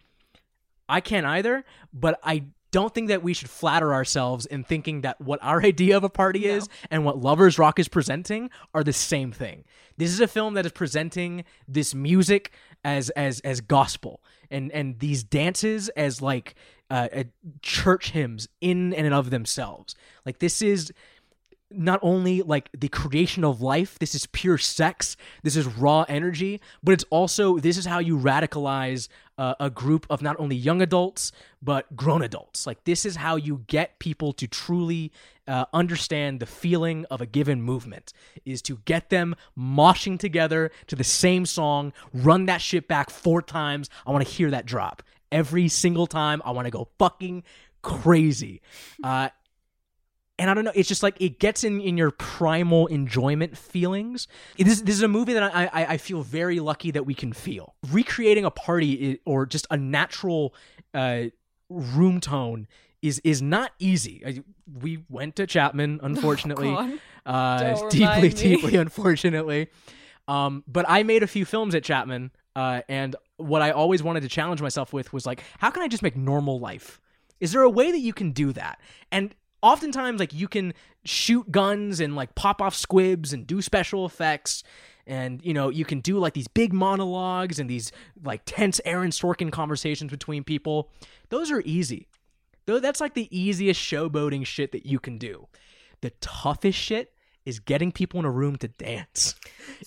I can't either, but I don't think that we should flatter ourselves in thinking that what our *laughs* idea of a party is and what Lovers Rock is presenting are the same thing. This is a film that is presenting this music as as as gospel and and these dances as like uh, uh, church hymns in and of themselves. Like this is not only like the creation of life this is pure sex this is raw energy but it's also this is how you radicalize uh, a group of not only young adults but grown adults. Like this is how you get people to truly uh, understand the feeling of a given movement is to get them moshing together to the same song run that shit back four times. I want to hear that drop. Every single time i want to go fucking crazy. Uh, and I don't know, it's just like it gets in in your primal enjoyment feelings. This, this is a movie that I, I I feel very lucky that we can feel. Recreating a party or just a natural uh, room tone is is not easy. I, we went to Chapman, *laughs* unfortunately,
God.
uh,
Don't
deeply,
me.
deeply, unfortunately. Um, but I made a few films at Chapman, uh, and what I always wanted to challenge myself with was like, how can I just make normal life? Is there a way that you can do that? And oftentimes, like, you can shoot guns and like pop off squibs and do special effects. And you know you can do like these big monologues and these like tense Aaron Sorkin conversations between people. Those are easy. Though that's like the easiest showboating shit that you can do. The toughest shit is getting people in a room to dance.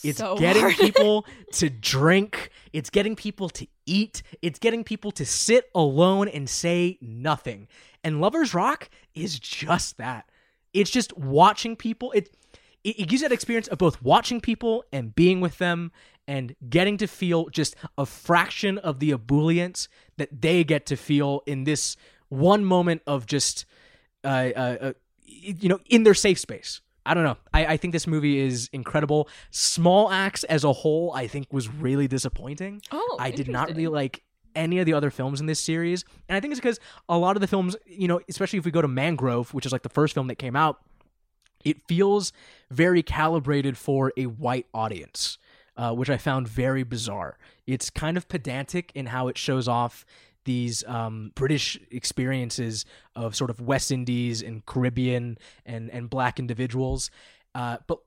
It's
So
getting people *laughs* to drink. It's getting people to eat. It's getting people to sit alone and say nothing. And Lovers Rock is just that. It's just watching people. It it, it gives you that experience of both watching people and being with them and getting to feel just a fraction of the ebullience that they get to feel in this one moment of just uh, uh, uh you know in their safe space i don't know I, I think this movie is incredible small acts as a whole i think was really disappointing
Oh,
i did not really like any of the other films in this series. And I think it's because a lot of the films, you know, especially if we go to Mangrove, which is like the first film that came out, it feels very calibrated for a white audience, uh, which I found very bizarre. It's kind of pedantic in how it shows off these um, British experiences of sort of West Indies and Caribbean and and black individuals, uh, but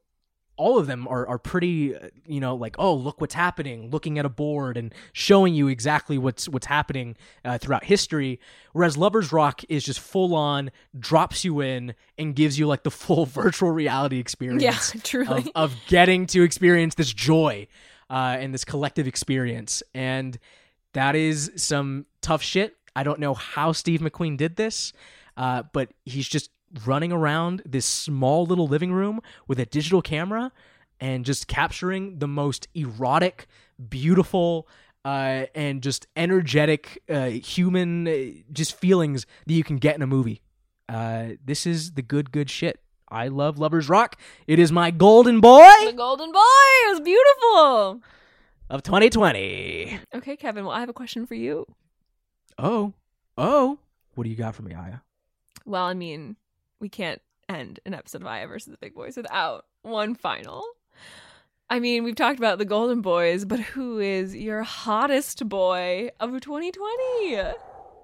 all of them are are pretty uh, you know like oh look what's happening looking at a board and showing you exactly what's what's happening uh, throughout history. Whereas lovers rock is just full on drops you in and gives you like the full *laughs* virtual reality experience
Yeah, *laughs* truly.
of, of getting to experience this joy uh, and this collective experience. And that is some tough shit. I don't know how steve mcqueen did this uh, but he's just running around this small little living room with a digital camera and just capturing the most erotic, beautiful, uh, and just energetic uh, human uh, just feelings that you can get in a movie. Uh, this is the good, good shit. I love Lovers Rock. It is my golden boy
the golden boy it was beautiful.
of 2020.
Okay, Kevin. Well, I have a question for you.
Oh, oh, what do you got for me, Aya?
Well, I mean, we can't end an episode of Aya versus the Big Boys without one final. I mean, we've talked about the Golden Boys, but who is your hottest boy of 2020?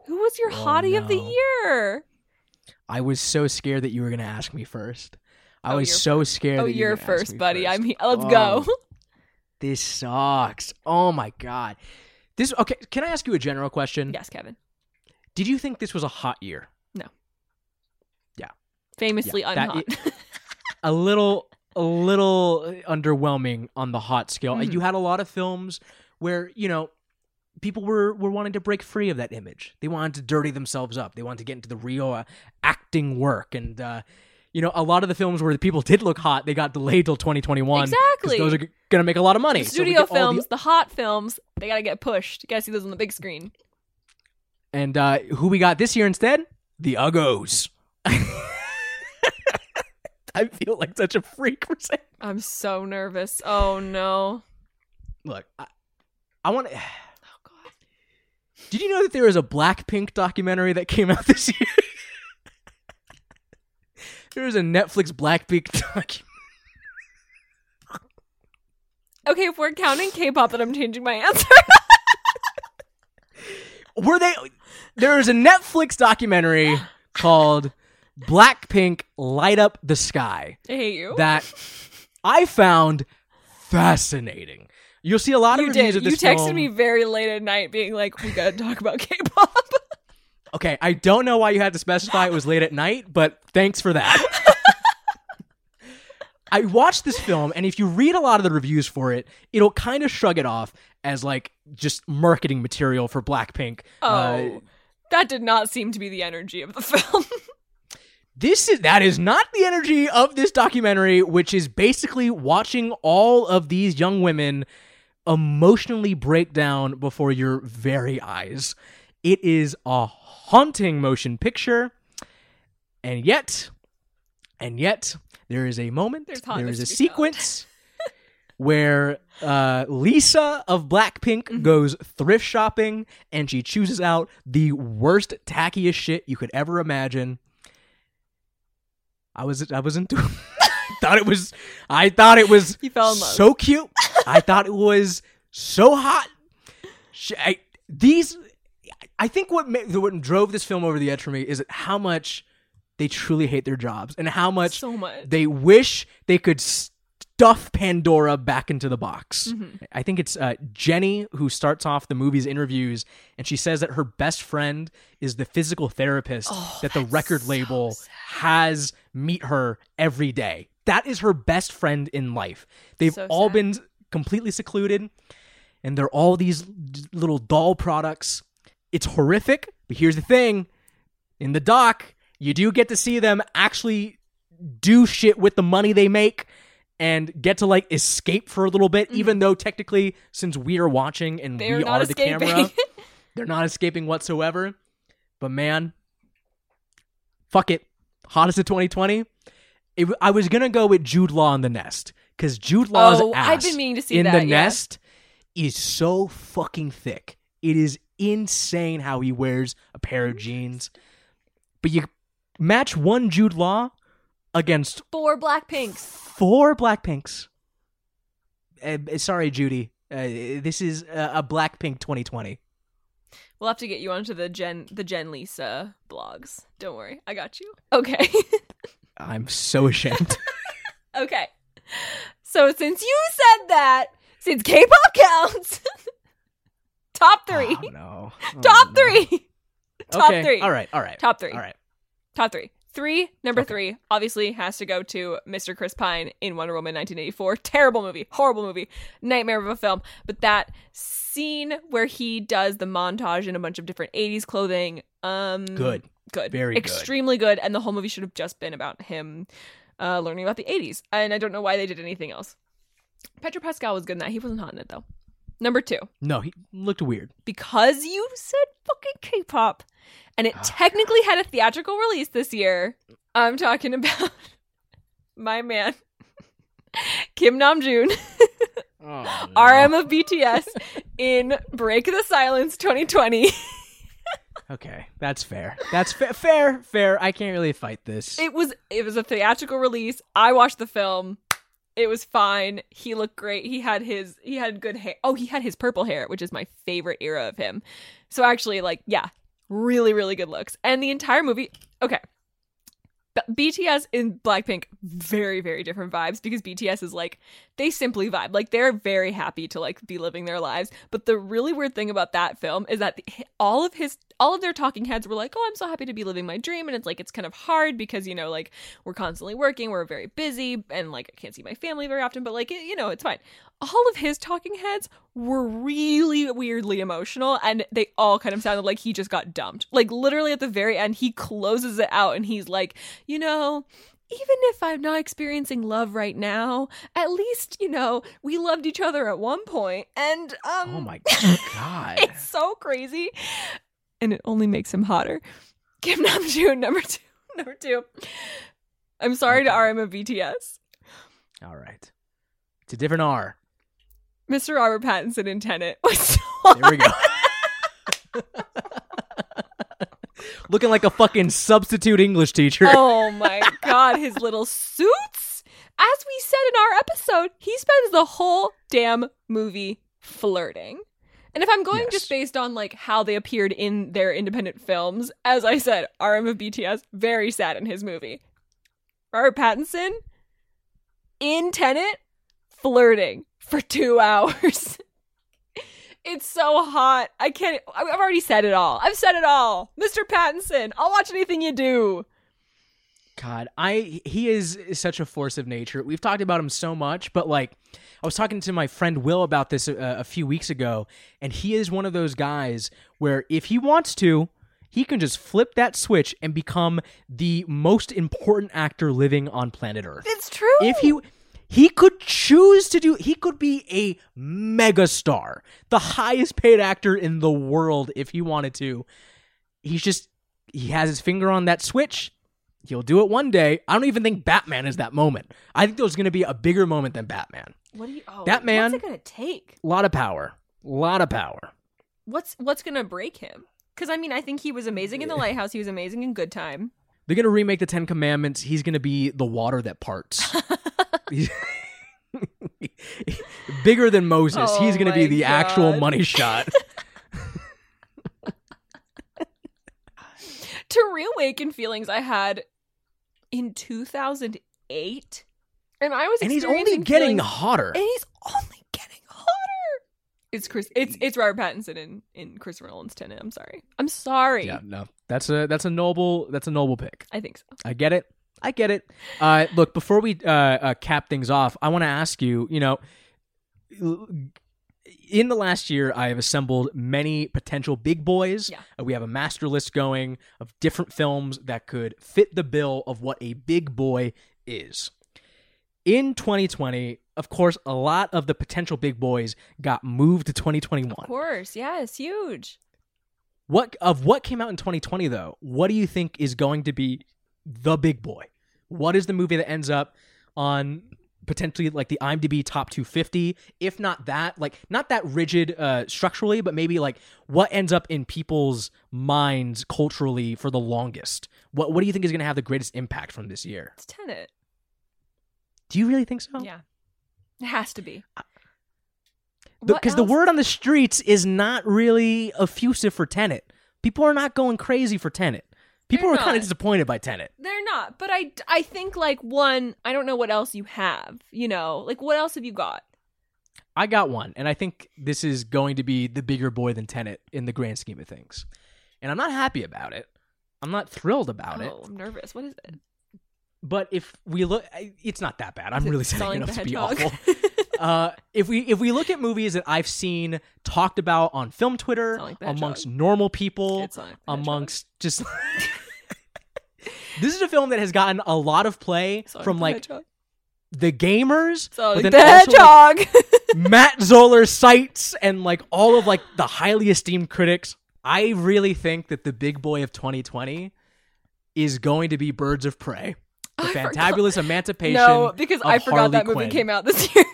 Who was your
Oh,
hottie of the year?
I was so scared that you were going to ask me first. I
Oh,
was so scared.
Oh,
that you were
you're
ask
first, buddy.
first.
I'm here. Let's
Oh,
go.
Um, *laughs* this sucks. Oh my god. This okay. Can I ask you a general question?
yes, Kevin.
Did you think this was a hot year?
Famously
Yeah. *laughs* A little, a little underwhelming on the hot scale.
Mhm.
You had a lot of films where you know people were were wanting to break free of that image. They wanted to dirty themselves up. They wanted to get into the real uh, acting work and. uh you know, a lot of the films where the people did look hot, they got delayed till 2021.
Exactly.
Those are g- going to make a lot of money.
The studio
get all the-
films, the... hot films, they gotta get pushed. You gotta see those on the big screen.
And uh, who we got this year instead? The Uggos. *laughs* *laughs* I feel like such a freak for saying. *laughs*
I'm so nervous. Oh no.
Look, I, I want to. *sighs*
Oh god.
Did you know that there is a Blackpink documentary that came out this *laughs* year? there is a Netflix Blackpink documentary.
Okay, if we're counting K-pop, then I'm changing my answer.
Were they? There is a Netflix documentary called Blackpink Light Up the Sky.
I hate you.
that I found fascinating. You'll see a lot of
you
reviews
did.
of
You texted
film.
me very late at night, being like, "We gotta talk about K-pop." *laughs*
Okay, I don't know why you had to specify it was late at night, but thanks for that. *laughs* I watched this film, and if you read a lot of the reviews for it, it'll kind of shrug it off as like just marketing material for Blackpink.
Oh,
Uh,
that did not seem to be the energy of the *laughs* film.
This is that is not the energy of this documentary, which is basically watching all of these young women emotionally break down before your very eyes. It is a haunting motion picture, and yet, and yet, there is a moment, there is a
to be found.
sequence *laughs* where uh, Lisa of Blackpink
Mm-hmm.
goes thrift shopping and she chooses out the worst, tackiest shit you could ever imagine. I was I was into *laughs* thought it was I thought it was
You fell in love.
so cute. I thought it was so hot. Sh- I, these I think what ma- what drove this film over the edge for me is how much they truly hate their jobs and how much
so much.
they wish they could stuff Pandora back into the box.
Mm-hmm.
I think it's uh, Jennie who starts off the movie's interviews, and she says that her best friend is the physical therapist
Oh,
that the record label has meet her every day. That is her best friend in life. They've
So
all
sad.
been completely secluded, and they're all these little doll products. It's horrific, but here's the thing in the doc, you do get to see them actually do shit with the money they make and get to like escape for a little bit, mm-hmm. even though technically, since we are watching and
They're
we are the camera, *laughs* they're not escaping whatsoever. But man, fuck it. Hottest of 2020. It, I was gonna go with Jude Law in the Nest because Jude Law's
Oh,
ass
I've been meaning to see
in
that,
the
yeah.
Nest is so fucking thick. It is insane how he wears a pair of jeans. But you match one Jude Law against
Four Blackpinks.
four Blackpinks. Uh, sorry, Judy. Uh, this is a, a Blackpink 2020.
We'll have to get you onto the Jen the Jen Lisa blogs. Don't worry, I got you. Okay. *laughs*
I'm so ashamed. *laughs*
okay. So since you said that, since K-pop counts, *laughs* top oh, three,
Oh, no. Oh,
top
no.
three, top
okay.
three,
All right. All right.
top three,
All right.
top three. Three, number
Okay.
three, obviously has to go to Mr. Chris Pine in Wonder Woman 1984. Terrible movie, horrible movie, nightmare of a film. But that scene where he does the montage in a bunch of different 80s clothing, um,
Good.
good,
Very good.
extremely good. And the whole movie should have just been about him uh, learning about the 80s. And I don't know why they did anything else. Pedro Pascal was good in that. He wasn't hot in it though. Number two,
No, he looked weird.
because you said fucking K-pop, and it
Ah.
technically had a theatrical release this year. I'm talking *laughs* about my man, *laughs* Kim Namjoon,
Oh, *laughs*
RM of BTS, in Break the Silence 2020.
Okay, that's fair. That's fa- fair. Fair. I can't really fight this.
It was it was a theatrical release. I watched the film. It was fine. He looked great. He had his he had good hair. Oh, he had his purple hair, which is my favorite era of him. So actually like yeah, really really good looks. And the entire movie, okay. BTS and Blackpink very very different vibes because BTS is like they simply vibe. Like they're very happy to like be living their lives. But the really weird thing about that film is that the, all of his all of their talking heads were like, "Oh, I'm so happy to be living my dream." And it's like it's kind of hard because, you know, like we're constantly working, we're very busy and like I can't see my family very often, but like it, you know, it's fine. All of his talking heads were really weirdly emotional and they all kind of sounded like he just got dumped. Like literally at the very end he closes it out and he's like, "You know, even if I'm not experiencing love right now, at least, you know, we loved each other at one point. And um
oh my *laughs* god.
it's so crazy. And it only makes him hotter. *laughs* Kim Namjoon, number two. *laughs* Number two. I'm sorry to
Okay.
RM of BTS.
All right. It's a different R.
Mr. Robert Pattinson in Tenet was so *laughs*
There we go. *laughs* Looking like a fucking substitute English teacher.
Oh my god, his little suits. As we said in our episode, he spends the whole damn movie flirting. And if I'm going
Yes.
just based on like how they appeared in their independent films, as I said, RM of BTS very sad in his movie. Robert Pattinson in Tenet flirting for 2 *laughs* hours. It's so hot. I can't. I've already said it all. I've said it all. Mr. Pattinson, I'll watch anything you do.
God, I he is such a force of nature. We've talked about him so much, but like I was talking to my friend Will about this a, a few weeks ago, and he is one of those guys where if he wants to, he can just flip that switch and become the most important actor living on planet Earth.
It's true.
if he he could choose to do he could be a megastar, the highest paid actor in the world if he wanted to he's just he has his finger on that switch he'll do it one day i don't even think batman is that moment i think there's going to be a bigger moment than batman
What do you? Oh,
That man-
What's it gonna take?
a lot of power a lot of power
What's What's gonna break him? Because I mean, I think he was amazing in the lighthouse. He was amazing in Good Time.
they're going to remake the 10 commandments he's going to be the water that parts *laughs* He's- *laughs* bigger than moses oh he's
Oh
going to be the actual money shot *laughs*
to reawaken feelings I had in 2008, and I was
and he's only getting
feelings-
hotter
and he's only getting hotter. It's Chris. It's it's Robert Pattinson in in Christopher Nolan's Tenet. I'm sorry. I'm sorry.
Yeah, no, that's a that's a noble that's a noble pick.
I think so.
I get it. I get it. Uh, look, before we uh, uh, cap things off, I want to ask you. You know, in the last year, I have assembled many potential big boys.
Yeah.
Uh, we have a master list going of different films that could fit the bill of what a big boy is. In 2020, of course, a lot of the potential big boys got moved to 2021.
Of course, yeah, it's huge.
What of what came out in 2020 though? What do you think is going to be the big boy? What is the movie that ends up on potentially like the IMDb top 250, if not that, like not that rigid uh, structurally, but maybe like what ends up in people's minds culturally for the longest. What what do you think is going to have the greatest impact from this year?
It's Tenet.
Do you really think so?
Yeah. It has to be.
Because the
else?
word on the streets is not really effusive for Tenet. People are not going crazy for Tenet. People
They're
are kind of disappointed by Tenet.
They're not, but I, I think like one, I don't know what else you have, you know, like what else have you got?
I got one, and I think this is going to be the bigger boy than Tenet in the grand scheme of things. And I'm not happy about it. I'm not thrilled about it.
oh, I'm nervous. What is it?
But if we look, it's not that bad. I'm
it
really setting it up to be awful. *laughs* uh, if we if we look at movies that I've seen talked about on film Twitter
the
amongst
Hedgehog.
normal people,
the
amongst just. *laughs* this is a film that has gotten a lot of play
Sonic
from
the
like
Hedgehog.
the gamers, but then
the
also, like,
Hedgehog. *laughs*
Matt Zoller Seitz and like all of like the highly esteemed critics. I really think that the big boy of 2020 is going to be Birds of Prey. The
I forgot.
fantabulous emancipation.
no, because I forgot
Harley
that movie
Quinn.
came out this *laughs* year.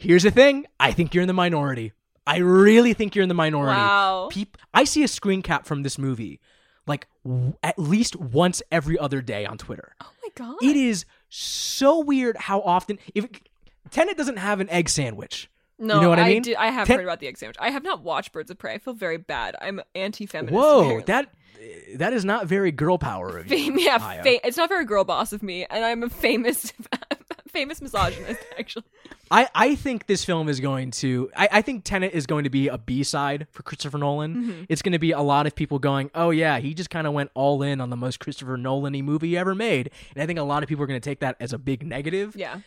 Here's the thing: I think you're in the minority. I really think you're in the minority.
wow.
Peop- I see a screen cap from this movie like w- at least once every other day on Twitter.
Oh my god.
It is so weird how often if Tenet doesn't have an egg sandwich.
No,
know what I mean?
do- I have
Ten-
heard about the egg sandwich. I have not watched Birds of Prey. I feel very bad. I'm anti-feminist.
Whoa,
apparently.
that that is not very girl power of you.
Fam- *laughs* yeah, fa- it's not very girl boss of me, and I'm a famous, *laughs* famous misogynist. *laughs* Actually,
I, I think this film is going to I, I think Tenet is going to be a B side for Christopher Nolan.
Mm-hmm.
It's going to be a lot of people going, Oh yeah, he just kind of went all in on the most Christopher Nolan y movie ever made. And I think a lot of people are going to take that as a big negative.
yeah.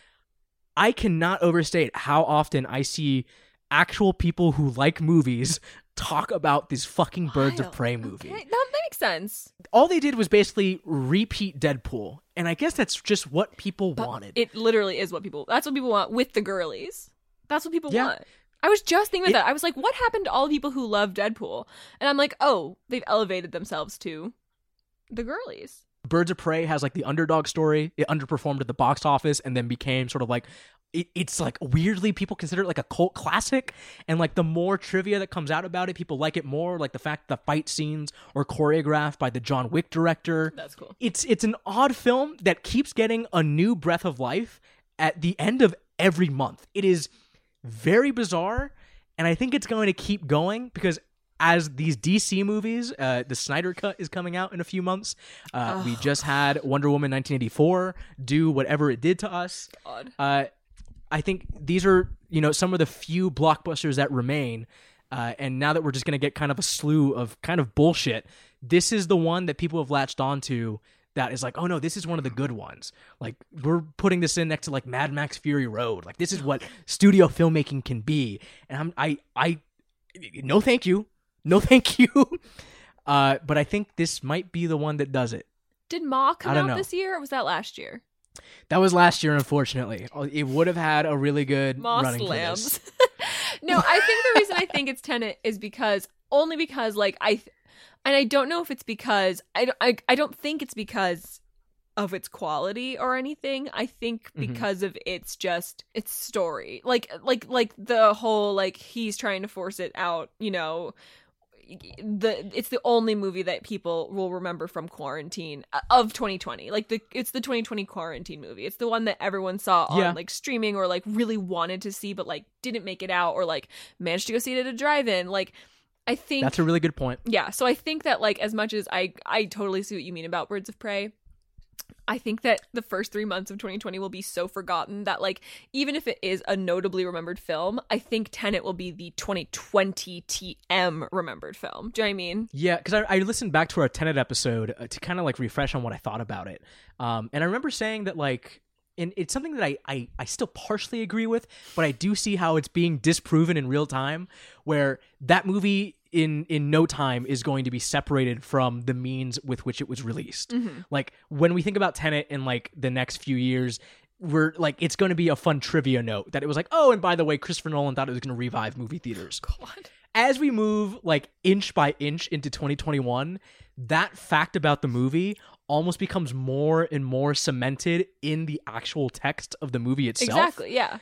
I cannot overstate how often I see actual people who like movies talk about this fucking Birds of Prey movie.
Okay, that, makes sense.
All they did was basically repeat Deadpool. And I guess that's just what people
But
wanted.
It literally is what people. That's what people want with the girlies. That's what people
Yeah.
want. I was just thinking
It-
about that. I was like, what happened to all the people who love Deadpool? And I'm like, oh, they've elevated themselves to the girlies.
Birds of Prey has like the underdog story. It underperformed at the box office and then became sort of like it, it's like weirdly people consider it like a cult classic. And like the more trivia that comes out about it, people like it more. Like the fact the fight scenes are choreographed by the John Wick director.
That's cool.
It's it's an odd film that keeps getting a new breath of life at the end of every month. It is very bizarre, and I think it's going to keep going because as these DC movies, uh, the Snyder Cut is coming out in a few months. Uh, We just had Wonder Woman 1984 do whatever it did to us. Uh, I think these are you know some of the few blockbusters that remain. Uh, and now that we're just gonna get kind of a slew of kind of bullshit, this is the one that people have latched onto. That is like, oh no, this is one of the good ones. Like we're putting this in next to like Mad Max Fury Road. Like this is what studio filmmaking can be. And I'm I I no thank you, no *laughs* thank you. Uh, but I think this might be the one that does it.
Did Ma come
I don't
out
know.
this year, or was that last year?
That was last year, unfortunately. Oh, It would have had a really good
Ma
running for
slams.
this. *laughs*
no, I think the reason I think it's Tenet is because only because like I, th- and I don't know if it's because I don't I, I don't think it's because of its quality or anything. I think
Mhm.
because of its just its story, like like like the whole like he's trying to force it out, you know. The it's the only movie that people will remember from quarantine uh, of 2020. Like the it's the 2020 quarantine movie. It's the one that everyone saw on
Yeah.
like streaming or like really wanted to see but like didn't make it out or like managed to go see it at a drive-in. Like I think
That's a really good point.
yeah, so I think that like as much as I I totally see what you mean about Birds of Prey, I think that the first 3 months of 2020 will be so forgotten that like even if it is a notably remembered film, I think Tenet will be the 2020 TM remembered film. Do you know what I mean?
Yeah, because I, I listened back to our Tenet episode uh, to kind of like refresh on what I thought about it. Um, and I remember saying that like, and it's something that I, I I still partially agree with, but I do see how it's being disproven in real time, where that movie in in no time is going to be separated from the means with which it was released. Mm-hmm. Like when we think about Tenet in like the next few years. We're like, it's going to be a fun trivia note that it was like, oh, and by the way, Christopher Nolan thought it was going to revive movie theaters *laughs*
God.
as we move like inch by inch into 2021 that fact about the movie almost becomes more and more cemented in the actual text of the movie itself.
Exactly. Yeah.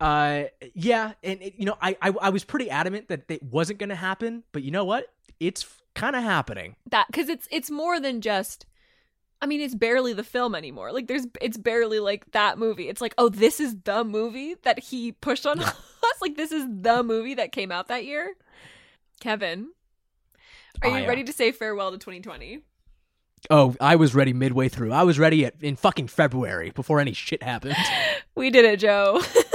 Uh, yeah, and it, you know, I, I I was pretty adamant that it wasn't going to happen, but you know what? It's kind of happening.
That because it's it's more than just. I mean, it's barely the film anymore. Like, there's, it's barely like that movie. It's like, oh, this is the movie that he pushed on *laughs* us. Like, this is the movie that came out that year. Kevin, are you
uh,
ready to say farewell to 2020?
Oh, I was ready midway through. I was ready at, in fucking February before any shit happened. *laughs*
We did it, Joe. *laughs*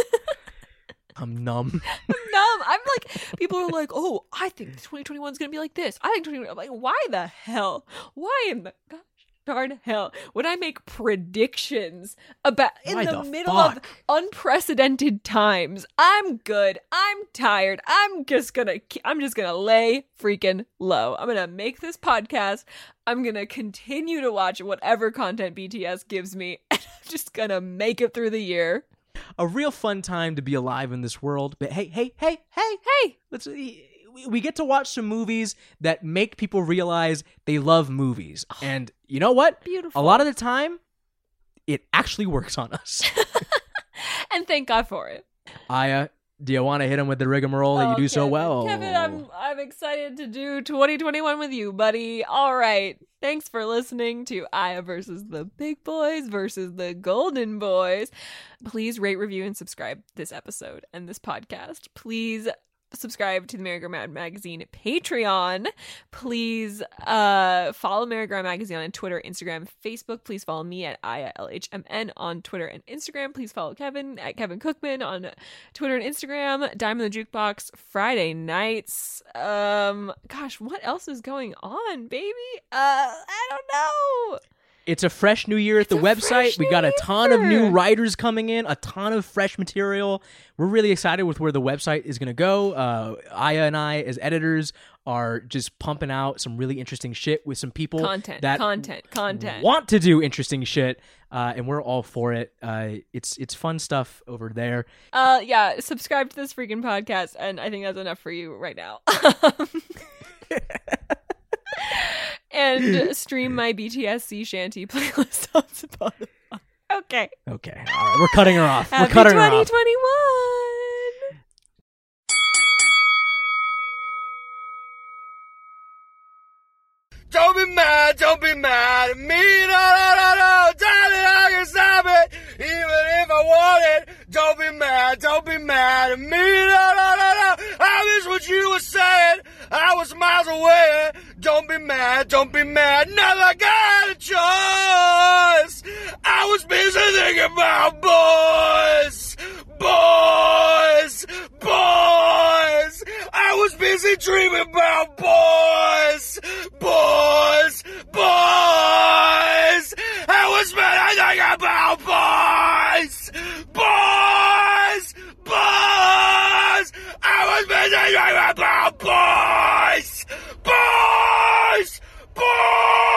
I'm numb. *laughs*
numb. I'm like, people are like, oh, I think 2021 is going to be like this. I think 2021. I'm like, why the hell? Why in the gosh darn hell would I make predictions about in the,
the
middle
fuck?
of unprecedented times? I'm good. I'm tired. I'm just gonna. I'm just gonna lay freaking low. I'm gonna make this podcast. I'm gonna continue to watch whatever content BTS gives me, *laughs* and I'm just gonna make it through the year.
A real fun time to be alive in this world. But hey, hey, hey, hey,
Hey,
let's we we get to watch some movies that make people realize they love movies. Oh, and you know what?
beautiful.
A lot of the time, it actually works on us. *laughs*
and thank God for it.
Aya, do you want to hit him with the rigmarole that you do so
oh,
well?
Kevin, I'm I'm excited to do 2021 with you, buddy. All right. Thanks for listening to Aya versus the Big Boys versus the Golden Boys. Please rate, review, and subscribe this episode and this podcast. Please subscribe to the Go Mad Magazine Patreon. Please uh, follow Go Mad Magazine on Twitter, Instagram, Facebook. Please follow me at ILHMN on Twitter and Instagram. Please follow Kevin at Kevin Cookman on Twitter and Instagram. Diamond the Jukebox Friday nights. Um, gosh, what else is going on, baby? Uh, I don't know.
It's a fresh new year at the website. We got a ton of new
year.
writers coming in, a ton of fresh material. We're really excited with where the website is going to go. Uh, Aya and I, as editors, are just pumping out some really interesting shit with some people
Content,
that
content, content.
want to do interesting shit, uh, and we're all for it. Uh, it's it's fun stuff over there.
Uh, yeah, subscribe to this freaking podcast, and I think that's enough for you right now. *laughs* *laughs* *laughs* and *laughs* stream my BTS sea shanty playlist *laughs* on Spotify. Okay.
Okay, all right, we're cutting her off.
Happy
we're cutting her off.
2021.
Don't be mad, don't be mad at me, no, no, no, no, darling, I can stop it, even if I want it, don't be mad, don't be mad at me. No, no, no, no. I was what you were saying. I was miles away. Don't be mad, don't be mad. Never got a choice. I was busy thinking about boys, boys, boys. I was busy dreaming about boys, boys, boys. now, boys! Boys! Boys! I was missing you about boys! Boys! Boys!